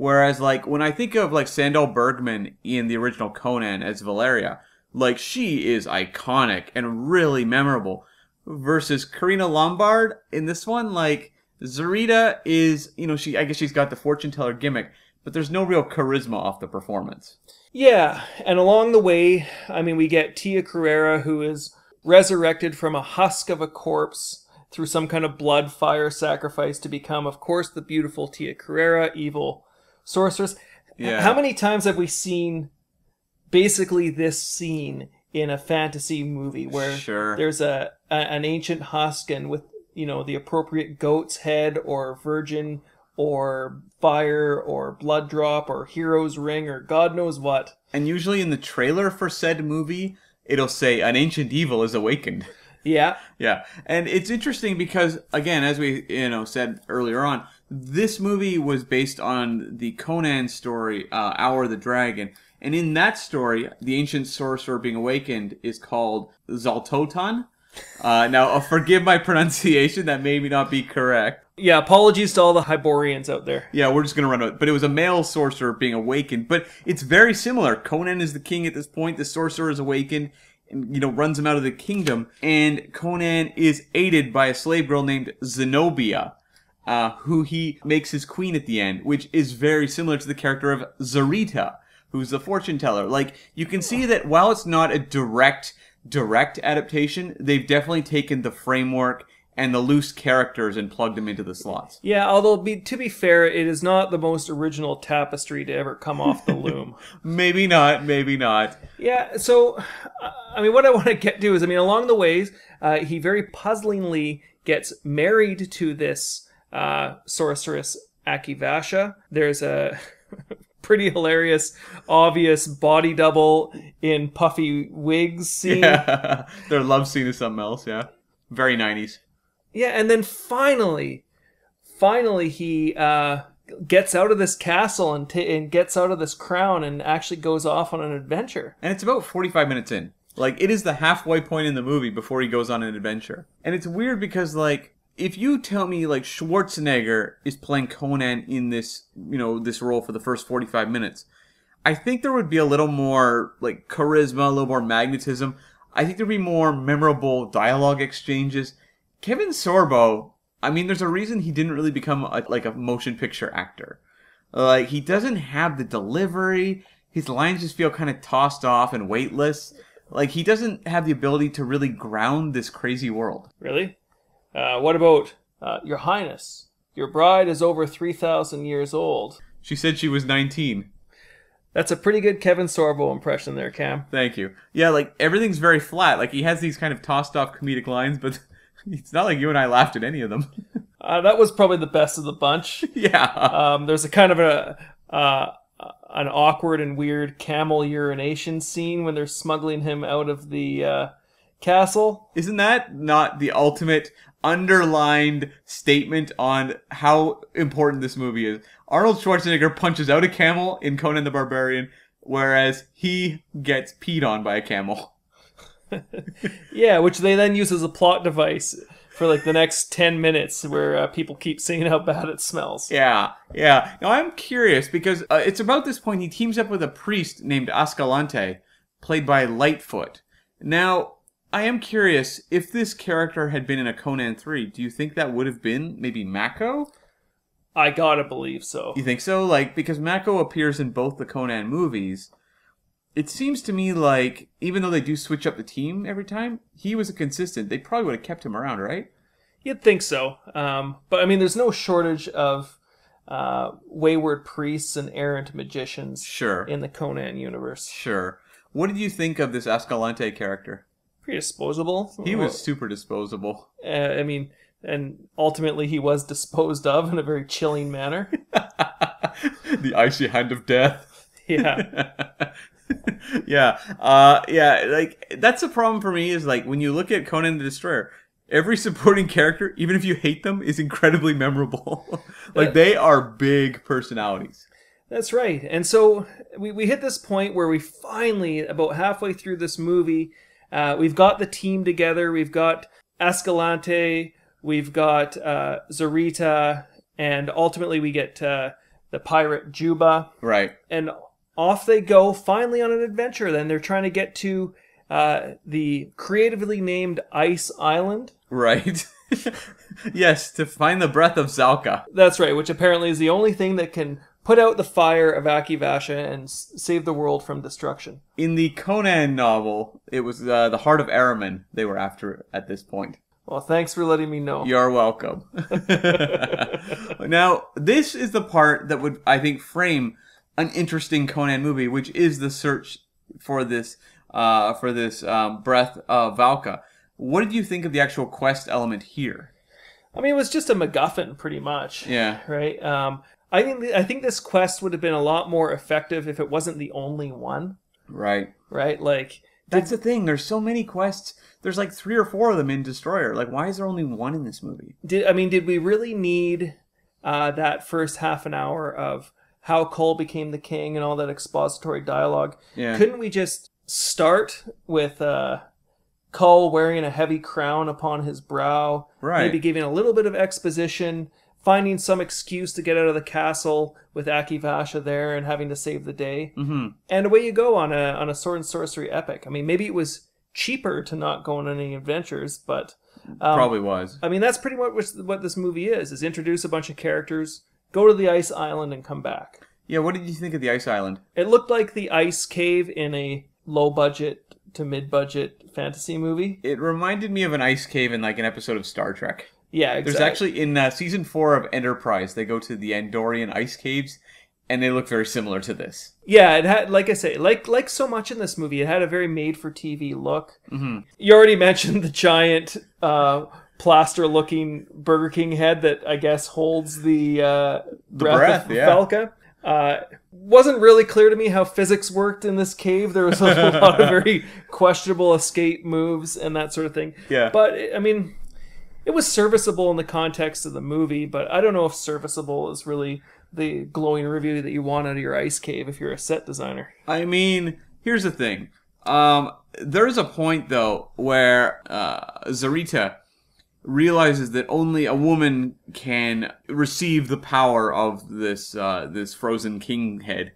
Whereas, like, when I think of, like, Sandahl Bergman in the original Conan as Valeria, like, she is iconic and really memorable. Versus Karina Lombard in this one, like, Zarita is, you know, she, I guess she's got the fortune teller gimmick, but there's no real charisma off the performance. Yeah, and along the way, I mean, we get Tia Carrere, who is resurrected from a husk of a corpse through some kind of blood fire sacrifice to become, of course, the beautiful Tia Carrere, evil sorceress. Yeah. How many times have we seen basically this scene in a fantasy movie where Sure. there's a, a an ancient husk and with you know the appropriate goat's head or virgin or fire or blood drop or hero's ring or god knows what. And usually in the trailer for said movie, it'll say an ancient evil is awakened. Yeah, Yeah, and it's interesting because again, as we you know said earlier on, this movie was based on the Conan story, uh, Hour of the Dragon, and in that story, the ancient sorcerer being awakened is called Xaltotun. Uh, now, uh, forgive my pronunciation; that may not be correct. yeah. Apologies to all the Hyborians out there. Yeah, we're just gonna run with it. But it was a male sorcerer being awakened. But it's very similar. Conan is the king at this point. The sorcerer is awakened and, you know, runs him out of the kingdom. And Conan is aided by a slave girl named Zenobia, uh, who he makes his queen at the end, which is very similar to the character of Zarita, who's the fortune teller. Like, you can see that while it's not a direct, direct adaptation, they've definitely taken the framework and the loose characters and plugged them into the slots. Yeah, although be, to be fair, it is not the most original tapestry to ever come off the loom. Maybe not, maybe not. Yeah, so uh, I mean, what I want to get to is, I mean, along the ways, uh, he very puzzlingly gets married to this uh, sorceress Akivasha. There's a pretty hilarious, obvious body double in puffy wigs scene. Yeah. Their love scene is something else, yeah. Very 90s. Yeah, and then finally, finally he uh, gets out of this castle and, ta and gets out of this crown and actually goes off on an adventure. And it's about 45 minutes in. Like, it is the halfway point in the movie before he goes on an adventure. And it's weird because, like, if you tell me, like, Schwarzenegger is playing Conan in this, you know, this role for the first 45 minutes, I think there would be a little more, like, charisma, a little more magnetism. I think there'd be more memorable dialogue exchanges. Kevin Sorbo, I mean, there's a reason he didn't really become, a, like, a motion picture actor. Like, he doesn't have the delivery. His lines just feel kind of tossed off and weightless. Like, he doesn't have the ability to really ground this crazy world. Really? Uh, what about uh, Your Highness? Your bride is over 3,000 years old. She said she was 19. That's a pretty good Kevin Sorbo impression there, Cam. Thank you. Yeah, like, everything's very flat. Like, he has these kind of tossed off comedic lines, but it's not like you and I laughed at any of them. Uh, that was probably the best of the bunch. yeah. Um, there's a kind of a uh, an awkward and weird camel urination scene when they're smuggling him out of the uh, castle. Isn't that not the ultimate underlined statement on how important this movie is? Arnold Schwarzenegger punches out a camel in Conan the Barbarian, whereas he gets peed on by a camel. Yeah, which they then use as a plot device for like the next 10 minutes where uh, people keep saying how bad it smells. Yeah, yeah. Now I'm curious because uh, it's about this point he teams up with a priest named Ascalante, played by Litefoot. Now, I am curious if this character had been in a Conan 3, do you think that would have been maybe Mako? I gotta believe so. You think so? Like, because Mako appears in both the Conan movies, it seems to me like, even though they do switch up the team every time, he was a consistent. They probably would have kept him around, right? You'd think so. Um, but I mean, there's no shortage of uh, wayward priests and errant magicians Sure. in the Conan universe. Sure. What did you think of this Ascalante character? Pretty disposable. He was super disposable. Uh, I mean, and ultimately he was disposed of in a very chilling manner. the icy hand of death. yeah. yeah. Uh yeah, like that's the problem for me is like when you look at Conan the Destroyer, every supporting character, even if you hate them, is incredibly memorable. like they are big personalities. That's right. And so we, we hit this point where we finally, about halfway through this movie, uh, we've got the team together. We've got Ascalante, we've got uh, Zarita, and ultimately we get uh, the pirate Juba. Right. And off they go, finally on an adventure. Then they're trying to get to uh, the creatively named Ice Island. Right. yes, to find the breath of Valka. That's right, which apparently is the only thing that can put out the fire of Akivasha and s- save the world from destruction. In the Conan novel, it was uh, the heart of Ahriman they were after at this point. Well, thanks for letting me know. You're welcome. now, this is the part that would, I think, frame an interesting Conan movie, which is the search for this, uh, for this um, breath of Valka. What did you think of the actual quest element here? I mean, it was just a MacGuffin, pretty much. Yeah. Right. Um, I think I think this quest would have been a lot more effective if it wasn't the only one. Right. Right. Like That's the thing. There's so many quests. There's like three or four of them in Destroyer. Like, why is there only one in this movie? did I mean did we really need uh, that first half an hour of how Kull became the king and all that expository dialogue? Yeah. Couldn't we just start with uh, Kull wearing a heavy crown upon his brow, Right. maybe giving a little bit of exposition, finding some excuse to get out of the castle with Akivasha there and having to save the day, Mm-hmm. and away you go on a on a sword and sorcery epic. I mean, maybe it was cheaper to not go on any adventures, but um, Probably was. I mean, that's pretty much what- what this movie is: is introduce a bunch of characters, go to the ice island, and come back. Yeah. What did you think of the Ice Island? It looked like the ice cave in a low budget to mid budget fantasy movie. It reminded me of an ice cave in like an episode of Star Trek. Yeah, There's actually in uh, season four of Enterprise, they go to the Andorian ice caves, and they look very similar to this. yeah, it had like I say, like like so much in this movie, it had a very made for TV look. Mm-hmm. You already mentioned the giant uh, plaster looking Burger King head that I guess holds the uh, breath, breath, of yeah. Valka. Uh, wasn't really clear to me how physics worked in this cave. There was a lot of very questionable escape moves and that sort of thing. Yeah. But I mean, it was serviceable in the context of the movie. But I don't know if serviceable is really the glowing review that you want out of your ice cave if you're a set designer. I mean, here's the thing. Um, there's a point though where uh, Zarita realizes that only a woman can receive the power of this uh, this frozen king head,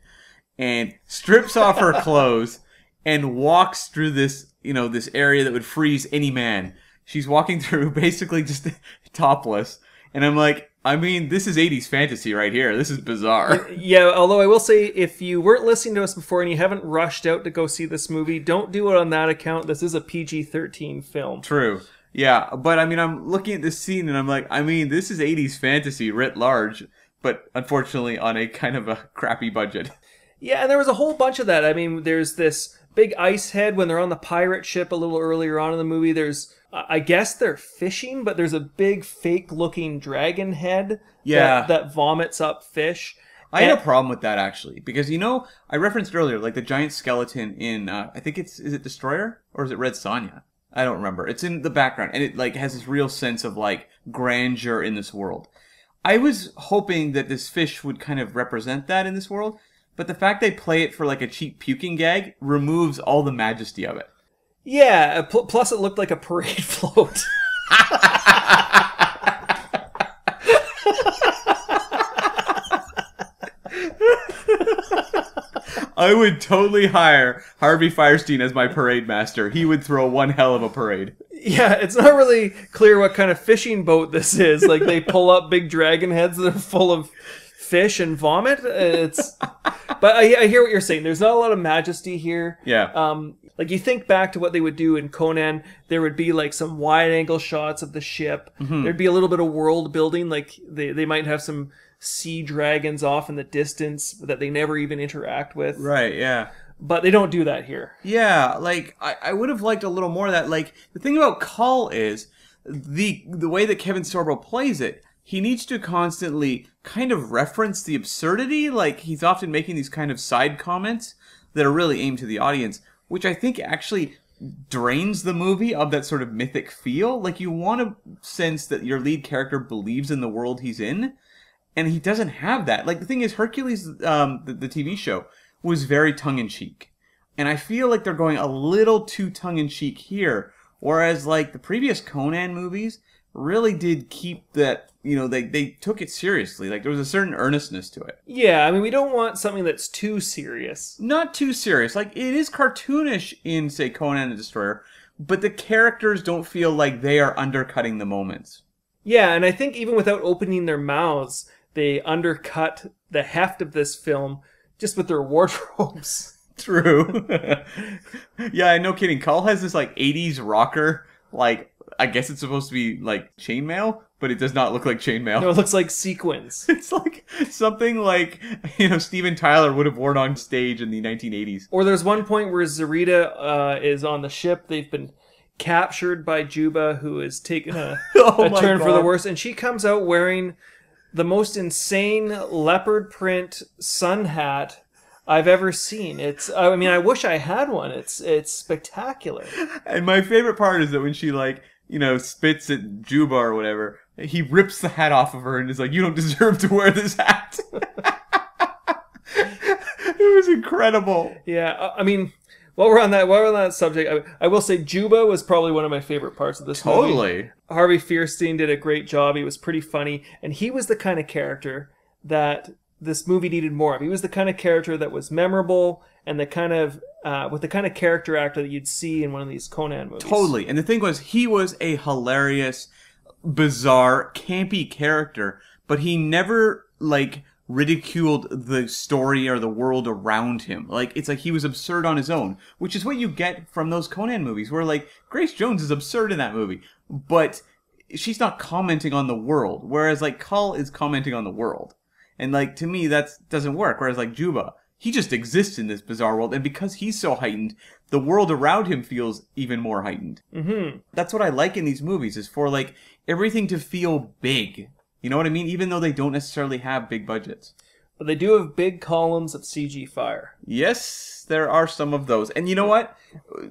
and strips off her clothes and walks through this you know this area that would freeze any man. She's walking through basically just topless, and I'm like, I mean, this is 80s fantasy right here. This is bizarre. Yeah, although I will say, if you weren't listening to us before and you haven't rushed out to go see this movie, don't do it on that account. This is a PG 13 film. True. Yeah, but I mean, I'm looking at this scene and I'm like, I mean, this is 80s fantasy writ large, but unfortunately on a kind of a crappy budget. Yeah, and there was a whole bunch of that. I mean, there's this big ice head when they're on the pirate ship a little earlier on in the movie. There's, I guess they're fishing, but there's a big fake looking dragon head Yeah. that, that vomits up fish. I had a problem with that actually because you know I referenced earlier like the giant skeleton in uh, I think it's is it Destroyer or is it Red Sonja? I don't remember. It's in the background and it like has this real sense of like grandeur in this world. I was hoping that this fish would kind of represent that in this world, but the fact they play it for like a cheap puking gag removes all the majesty of it. Yeah, pl- plus it looked like a parade float. I would totally hire Harvey Fierstein as my parade master. He would throw one hell of a parade. Yeah, it's not really clear what kind of fishing boat this is. Like they pull up big dragon heads that are full of fish and vomit. It's, but I, I hear what you're saying. There's not a lot of majesty here. Yeah. Um, like you think back to what they would do in Conan, there would be like some wide angle shots of the ship. Mm-hmm. There'd be a little bit of world building. Like they they might have some sea dragons off in the distance that they never even interact with. right, yeah. But they don't do that here. Yeah, like I, I would have liked a little more of that. Like the thing about Kull is the the way that Kevin Sorbo plays it. He needs to constantly kind of reference the absurdity. Like he's often making these kind of side comments that are really aimed to the audience, which I think actually drains the movie of that sort of mythic feel. Like you want to sense that your lead character believes in the world he's in, and he doesn't have that. Like the thing is, Hercules, um, the, the TV show, was very tongue in cheek, and I feel like they're going a little too tongue in cheek here. Whereas like the previous Conan movies really did keep that, you know, they they took it seriously. Like there was a certain earnestness to it. Yeah, I mean we don't want something that's too serious. Not too serious. Like it is cartoonish in say Conan the Destroyer, but the characters don't feel like they are undercutting the moments. Yeah, and I think even without opening their mouths, they undercut the heft of this film just with their wardrobes. True. yeah, no kidding. Kull has this like '80s rocker, like I guess it's supposed to be like chainmail, but it does not look like chainmail. No, it looks like sequins. It's like something like you know Steven Tyler would have worn on stage in the 1980s. Or there's one point where Zarita uh, is on the ship. They've been captured by Juba, who has taken a, Oh a turn for the God. worse, and she comes out wearing the most insane leopard print sun hat I've ever seen. It's I mean I wish I had one. It's it's spectacular. And my favorite part is that when she like you know spits at Juba or whatever, he rips the hat off of her and is like, "You don't deserve to wear this hat." it was incredible. Yeah, I- I mean while we're on that while we're on that subject, I, I will say Juba was probably one of my favorite parts of this movie. Totally. Harvey Fierstein did a great job. He was pretty funny, and he was the kind of character that this movie needed more of. He was the kind of character that was memorable and the kind of uh, with the kind of character actor that you'd see in one of these Conan movies. Totally. And the thing was, he was a hilarious, bizarre, campy character, but he never, like, ridiculed the story or the world around him. Like, it's like he was absurd on his own, which is what you get from those Conan movies, where, like, Grace Jones is absurd in that movie, but she's not commenting on the world, whereas, like, Kull is commenting on the world. And, like, to me, that doesn't work, whereas, like, Juba, he just exists in this bizarre world, and because he's so heightened, the world around him feels even more heightened. Mm-hmm. That's what I like in these movies is for like everything to feel big. You know what I mean? Even though they don't necessarily have big budgets. But they do have big columns of CG fire. Yes, there are some of those. And you know what?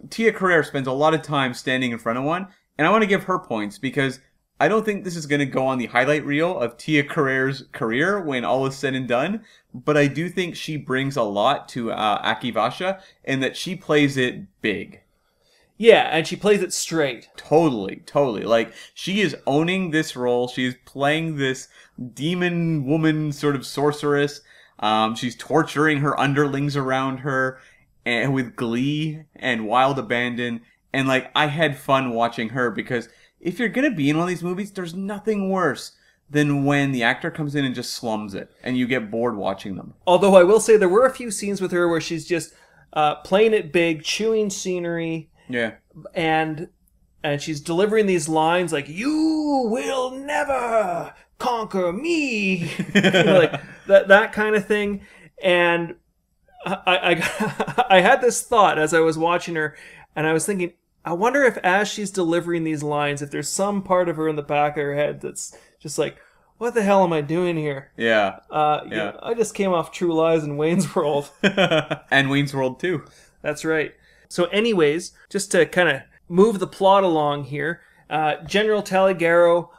Tia Carrere spends a lot of time standing in front of one, and I want to give her points because I don't think this is going to go on the highlight reel of Tia Carrere's career when all is said and done, but I do think she brings a lot to uh, Akivasha and that she plays it big. Yeah, and she plays it straight. Totally, totally. Like she is owning this role. She is playing this demon woman sort of sorceress. Um, she's torturing her underlings around her, and with glee and wild abandon. And like I had fun watching her because if you're gonna be in one of these movies, there's nothing worse than when the actor comes in and just slums it, and you get bored watching them. Although I will say there were a few scenes with her where she's just uh, playing it big, chewing scenery, Yeah. and and she's delivering these lines like "You will never conquer me," You know, like that that kind of thing. And I, I I had this thought as I was watching her, and I was thinking, I wonder if as she's delivering these lines, if there's some part of her in the back of her head that's just like, "What the hell am I doing here?" Yeah. Uh, you Yeah. know, I just came off True Lies and Wayne's World. and Wayne's World too. That's right. So, anyways, just to kind of move the plot along here, uh, General Taligaro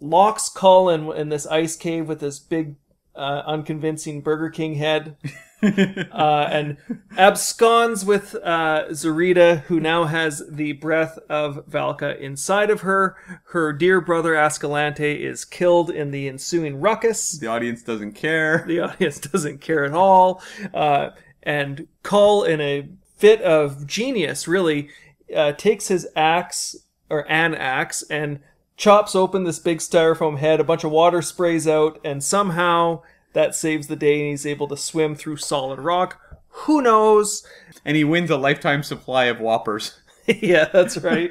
locks Kull in, in this ice cave with this big, uh, unconvincing Burger King head. uh, and absconds with uh, Zarita, who now has the breath of Valka inside of her. Her dear brother Ascalante is killed in the ensuing ruckus The audience doesn't care. the audience doesn't care at all. Uh, and Kull, in a fit of genius, really uh, takes his axe or an axe and chops open this big styrofoam head. A bunch of water sprays out, and somehow that saves the day, and he's able to swim through solid rock. Who knows? And he wins a lifetime supply of Whoppers. yeah, that's right.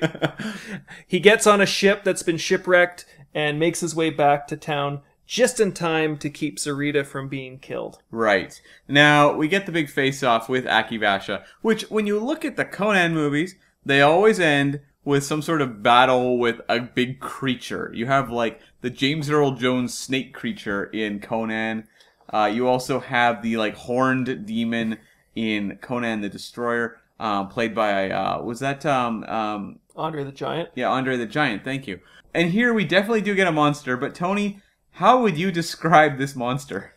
he gets on a ship that's been shipwrecked and makes his way back to town just in time to keep Zarita from being killed. Right. Now, we get the big face off with Akivasha, which, when you look at the Conan movies, they always end with some sort of battle with a big creature. You have, like, the James Earl Jones snake creature in Conan. Uh, you also have the, like, horned demon in Conan the Destroyer, uh, played by, uh, was that, um, um, Andre the Giant. yeah, Andre the Giant, thank you. And here we definitely do get a monster, but Tony, how would you describe this monster?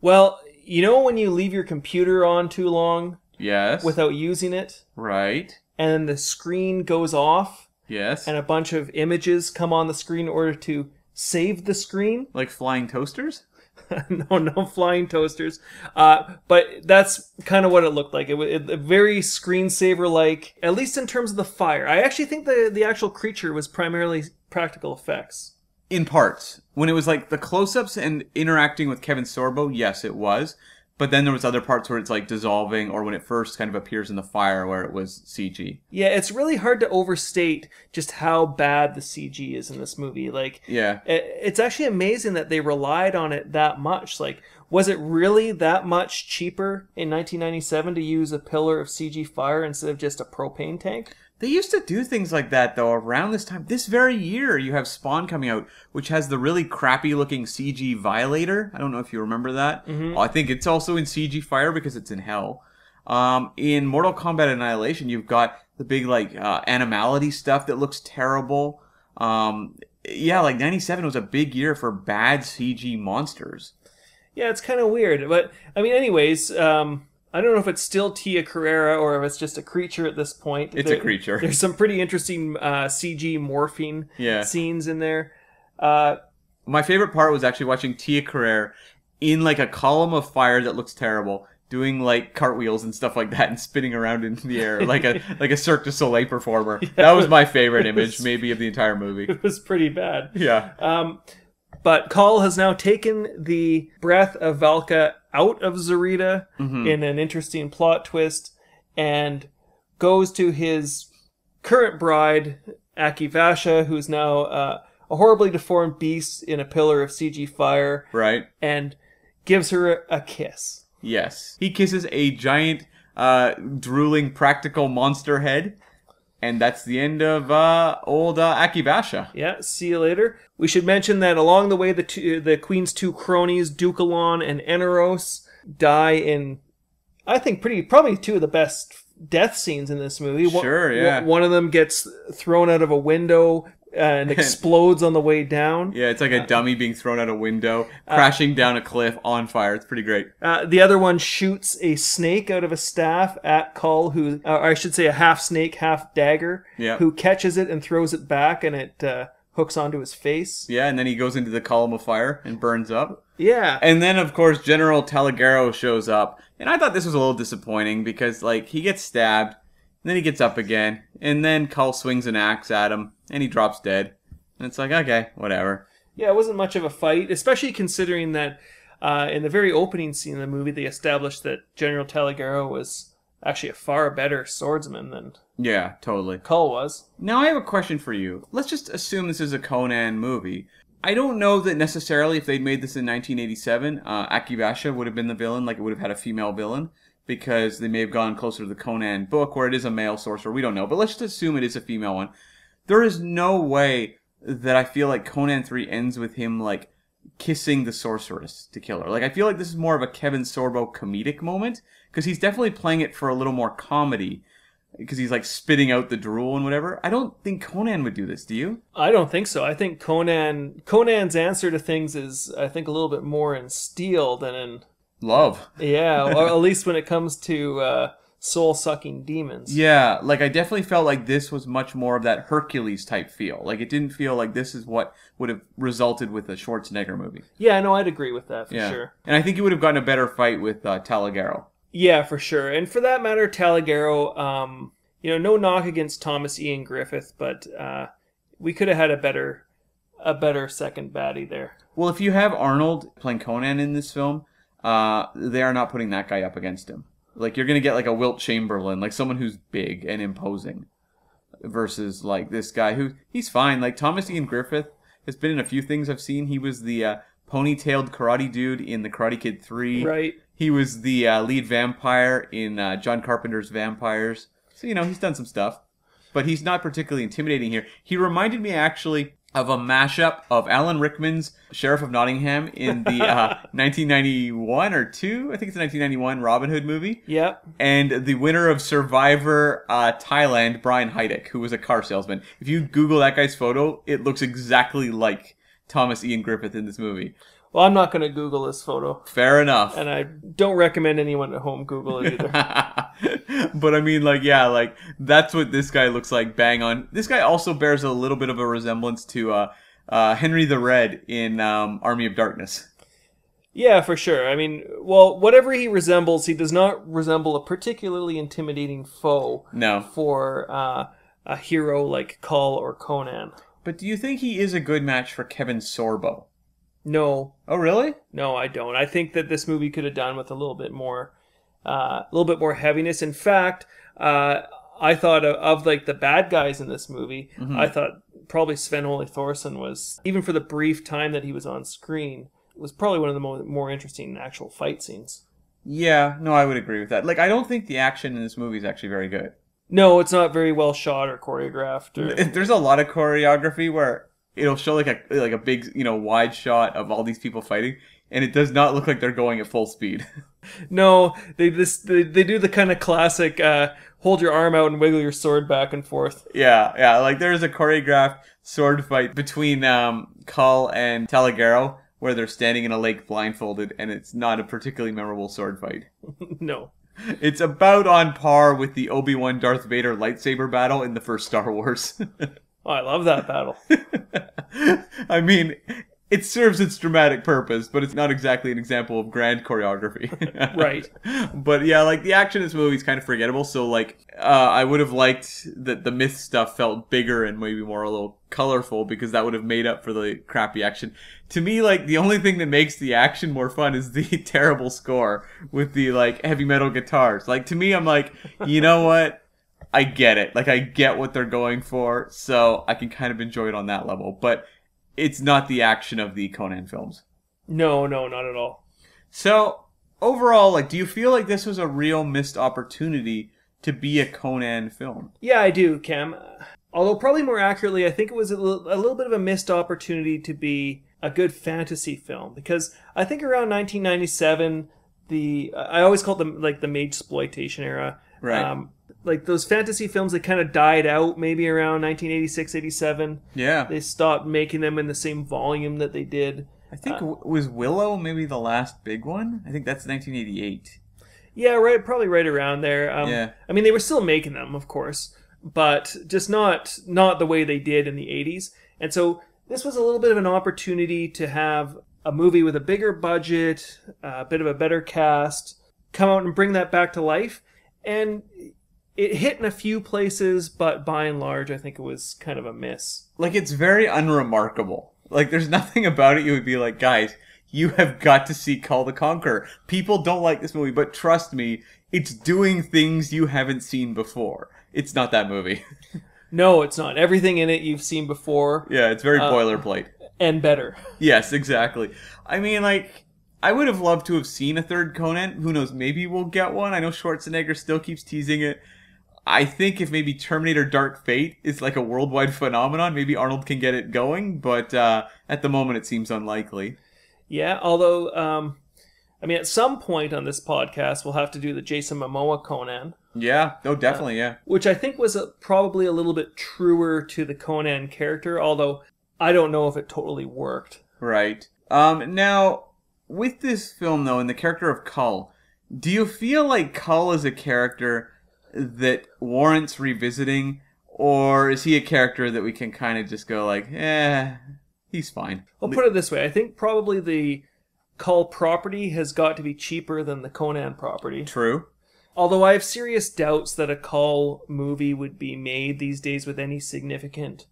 Well, you know when you leave your computer on too long Yes. without using it, Right. and then the screen goes off, Yes. and a bunch of images come on the screen in order to save the screen? like flying toasters? no, no flying toasters. Uh, but that's kind of what it looked like. It was very screensaver like, at least in terms of the fire. I actually think the, the actual creature was primarily practical effects. In parts. When it was like the close ups and interacting with Kevin Sorbo, yes, it was. But then there was other parts where it's like dissolving, or when it first kind of appears in the fire, where it was CG. Yeah, it's really hard to overstate just how bad the CG is in this movie. Like, Yeah. it- it's actually amazing that they relied on it that much. Like, was it really that much cheaper in 1997 to use a pillar of CG fire instead of just a propane tank? They used to do things like that though around this time. This very year, you have Spawn coming out, which has the really crappy looking CG Violator. I don't know if you remember that. I think it's also in CG Fire because it's in Hell. Um, in Mortal Kombat Annihilation, you've got the big like uh, animality stuff that looks terrible. Um, yeah, like '97 was a big year for bad CG monsters. Yeah, it's kind of weird. But, I mean, anyways, um, I don't know if it's still Tia Carrere or if it's just a creature at this point. It's a creature. There's some pretty interesting uh, CG morphine Yeah. scenes in there. Uh, My favorite part was actually watching Tia Carrere in like a column of fire that looks terrible, doing like cartwheels and stuff like that, and spinning around in the air like a like a Cirque du Soleil performer. that was my favorite image, maybe of the entire movie. it was pretty bad. Yeah, Um, but Kull has now taken the breath of Valka out of Zarita in an interesting plot twist and goes to his current bride, Akivasha, who's now uh, a horribly deformed beast in a pillar of CG fire, right. and gives her a kiss. Yes, he kisses a giant, uh, drooling practical monster head, and that's the end of uh, old uh, Akivasha. Yeah, see you later. We should mention that along the way, the two, the Queen's two cronies, Ducalon and Enaros, die in, I think, pretty probably two of the best death scenes in this movie. Sure, yeah. One, one of them gets thrown out of a window and explodes on the way down. Yeah, it's like a dummy being thrown out a window, crashing down a cliff on fire. It's pretty great. Uh, the other one shoots a snake out of a staff at Kull, who, uh, or I should say, a half snake, half dagger, Yeah. who catches it and throws it back, and it uh, hooks onto his face. Yeah, and then he goes into the column of fire and burns up. Yeah, And then, of course, General Taligaro shows up. And I thought this was a little disappointing because, like, he gets stabbed, and then he gets up again, and then Kull swings an axe at him, and he drops dead. And it's like, okay, whatever. Yeah, it wasn't much of a fight, especially considering that uh, in the very opening scene of the movie, they established that General Taligaro was actually a far better swordsman than Yeah, totally. Kull was. Now, I have a question for you. Let's just assume this is a Conan movie. I don't know that necessarily if they'd made this in 1987, uh, Akivasha would have been the villain, like it would have had a female villain, because they may have gone closer to the Conan book where it is a male sorcerer. We don't know, but let's just assume it is a female one. There is no way that I feel like Conan 3 ends with him, like, kissing the sorceress to kill her. Like, I feel like this is more of a Kevin Sorbo comedic moment, because he's definitely playing it for a little more comedy because he's like spitting out the drool and whatever. I don't think Conan would do this. Do you? I don't think so. I think Conan Conan's answer to things is, I think, a little bit more in steel than in Love. yeah, or at least when it comes to uh, soul sucking demons. Yeah, like I definitely felt like this was much more of that Hercules type feel. Like it didn't feel like this is what would have resulted with a Schwarzenegger movie. Yeah, no, I'd agree with that for Yeah, sure. and I think you would have gotten a better fight with uh, Taligaro. Yeah, for sure. And for that matter, Taligaro, um, you know, no knock against Thomas Ian Griffith, but uh, we could have had a better a better second baddie there. Well, if you have Arnold playing Conan in this film, uh, they are not putting that guy up against him. Like you're gonna get like a Wilt Chamberlain, like someone who's big and imposing, versus like this guy who he's fine. Like Thomas Ian Griffith has been in a few things I've seen. He was the uh, ponytailed karate dude in the Karate Kid Three. Right. He was the uh, lead vampire in uh, John Carpenter's Vampires. So you know he's done some stuff, but he's not particularly intimidating here. He reminded me actually of a mashup of Alan Rickman's Sheriff of Nottingham in the uh, 1991 or two, I think it's a 1991 Robin Hood movie, Yep. and the winner of Survivor uh, Thailand, Brian Heidik, who was a car salesman. If you Google that guy's photo, it looks exactly like Thomas Ian Griffith in this movie. Well, I'm not going to Google this photo, Fair enough. and I don't recommend anyone at home Google it either. but I mean, like, yeah, like that's what this guy looks like. Bang on. This guy also bears a little bit of a resemblance to uh, uh, Henry the Red in um, Army of Darkness. yeah, for sure. I mean, well, whatever he resembles, he does not resemble a particularly intimidating foe No, for uh, a hero like Kull or Conan. but do you think he is a good match for Kevin Sorbo? No, Oh, really? no, I don't. I think that this movie could have done with a little bit more, uh, a little bit more heaviness. In fact, uh, I thought of, of like the bad guys in this movie. I thought probably Sven-Ole Thorsen was even for the brief time that he was on screen was probably one of the more, more interesting actual fight scenes. Yeah, no, I would agree with that. Like, I don't think the action in this movie is actually very good. No, it's not very well shot or choreographed. Or, There's a lot of choreography where it'll show like a like a big you know wide shot of all these people fighting, and it does not look like they're going at full speed. no, they this they, they do the kind of classic uh, hold your arm out and wiggle your sword back and forth. yeah, yeah. Like there's a choreographed sword fight between um, Kull and Taligaro where they're standing in a lake blindfolded, and it's not a particularly memorable sword fight. no. It's about on par with the Obi Wan Darth Vader lightsaber battle in the first Star Wars. Oh, I love that battle. I mean, it serves its dramatic purpose, but it's not exactly an example of grand choreography. Right. But yeah, like the action in this movie is kind of forgettable. So like, uh, I would have liked that the myth stuff felt bigger and maybe more a little colorful because that would have made up for the crappy action. To me, like the only thing that makes the action more fun is the terrible score with the like heavy metal guitars. Like to me, I'm like, you know what? I get it. Like I get what they're going for, so I can kind of enjoy it on that level. But it's not the action of the Conan films. No, no, not at all. So overall, like, do you feel like this was a real missed opportunity to be a Conan film? Yeah, I do, Cam. Although probably more accurately, I think it was a little, a little bit of a missed opportunity to be a good fantasy film because I think around 1997, the I always called them like the mage exploitation era. Right. Um, like those fantasy films, that kind of died out maybe around 1986, 87. Yeah, They stopped making them in the same volume that they did. I think w was Willow maybe the last big one. I think that's 1988. Yeah, right. Probably right around there. Um, Yeah. I mean, they were still making them, of course, but just not not the way they did in the '80s. And so this was a little bit of an opportunity to have a movie with a bigger budget, a bit of a better cast, come out and bring that back to life. And it hit in a few places, but by and large, I think it was kind of a miss. Like it's very unremarkable. Like there's nothing about it you would be like, guys, you have got to see Kull the Conqueror. People don't like this movie, but trust me, it's doing things you haven't seen before. It's not that movie. No, it's not. Everything in it you've seen before yeah, it's very uh, boilerplate. and better. Yes, exactly. I mean, like, I would have loved to have seen a third Conan. Who knows? Maybe we'll get one. I know Schwarzenegger still keeps teasing it. I think if maybe Terminator Dark Fate is like a worldwide phenomenon, maybe Arnold can get it going, but uh, at the moment it seems unlikely. Yeah, although, um, I mean, at some point on this podcast, we'll have to do the Jason Momoa Conan, Yeah, no, definitely, yeah. which I think was a, probably a little bit truer to the Conan character, although I don't know if it totally worked. Right. Um, now, with this film, though, and the character of Kull, do you feel like Kull is a character that warrants revisiting, or is he a character that we can kind of just go like, eh, he's fine? I'll put it this way I think probably the Kull property has got to be cheaper than the Conan property. True. Although I have serious doubts that a Kull movie would be made these days with any significant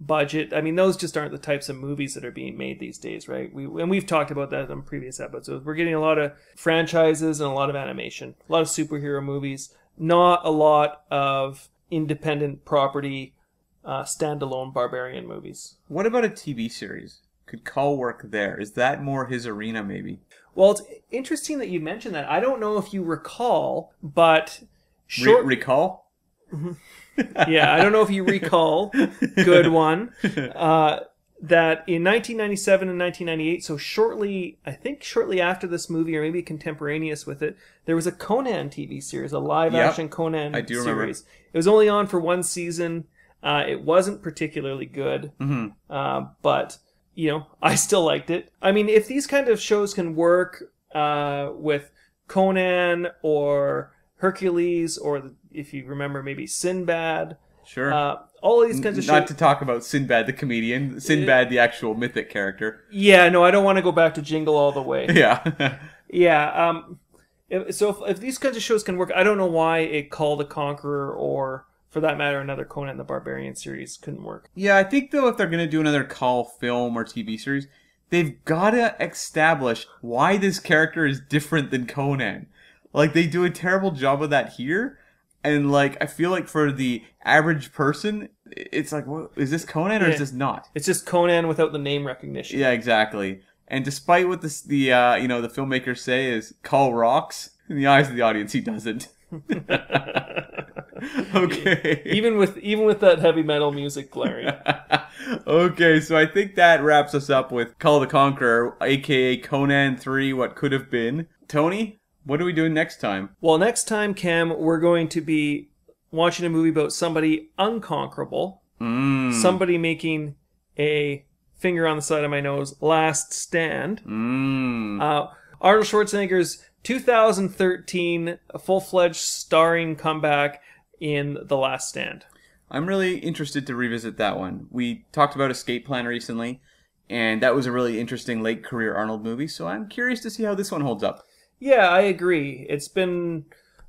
budget. I mean, those just aren't the types of movies that are being made these days, right? We and we've talked about that on previous episodes. We're getting a lot of franchises and a lot of animation, a lot of superhero movies, not a lot of independent property, uh, standalone barbarian movies. What about a TV series? Could Kull work there? Is that more his arena, maybe? Well, it's interesting that you mentioned that. I don't know if you recall, but Re- short recall? yeah, I don't know if you recall, good one, uh, that in 1997 and 1998, so shortly, I think shortly after this movie, or maybe contemporaneous with it, there was a Conan TV series, a live Yep, action Conan I do remember. series. It was only on for one season. Uh, it wasn't particularly good, hmm uh, but you know, I still liked it. I mean, if these kind of shows can work uh, with Conan or Hercules, or if you remember, maybe Sinbad. Sure. Uh, all of these kinds of Not shows. to talk about Sinbad the comedian, Sinbad the actual mythic character. yeah, no, I don't want to go back to Jingle all the way. Yeah. yeah. Um. If, so if, if these kinds of shows can work, I don't know why a Kull the Conqueror or, for that matter, another Conan the Barbarian series couldn't work. yeah, I think though if they're gonna do another Kull film or TV series, they've gotta establish why this character is different than Conan. Like they do a terrible job of that here, and like I feel like for the average person, it's like, what is this Conan or Yeah. is this not? It's just Conan without the name recognition. Yeah, exactly. And despite what this, the uh, you know the filmmakers say is Kull rocks in the eyes of the audience, he doesn't. okay. Even with even with that heavy metal music glaring. okay, so I think that wraps us up with Kull the Conqueror, aka Conan 3, What Could Have Been. Tony, what are we doing next time? well, next time, Cam, we're going to be watching a movie about somebody unconquerable, Mmm. somebody making a finger on the side of my nose last stand. Mmm. Uh, Arnold Schwarzenegger's 2013 full-fledged starring comeback in The Last Stand. I'm really interested to revisit that one. We talked about Escape Plan recently, and that was a really interesting late career Arnold movie, so I'm curious to see how this one holds up. Yeah, I agree. It's been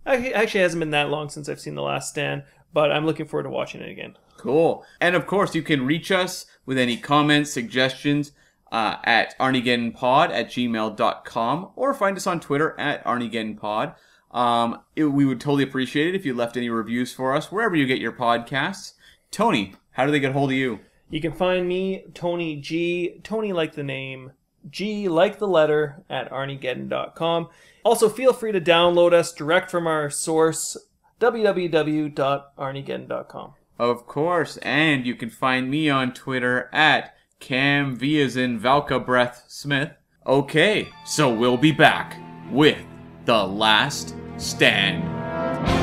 actually actually hasn't been that long since I've seen The Last Stand, but I'm looking forward to watching it again. Cool. And of course, you can reach us with any comments, suggestions uh, at arniegeddonpod at gmail.com or find us on Twitter at arniegeddonpod. Um, it, we would totally appreciate it if you left any reviews for us wherever you get your podcasts. Tony, how do they get hold of you? You can find me, Tony G, Tony like the name, G like the letter, at arniegeddon.com. Also, feel free to download us direct from our source, www.arniegeddon.com. Of course, and you can find me on Twitter at Cam V as in Valka Breath Smith. Okay, so we'll be back with The Last Stand.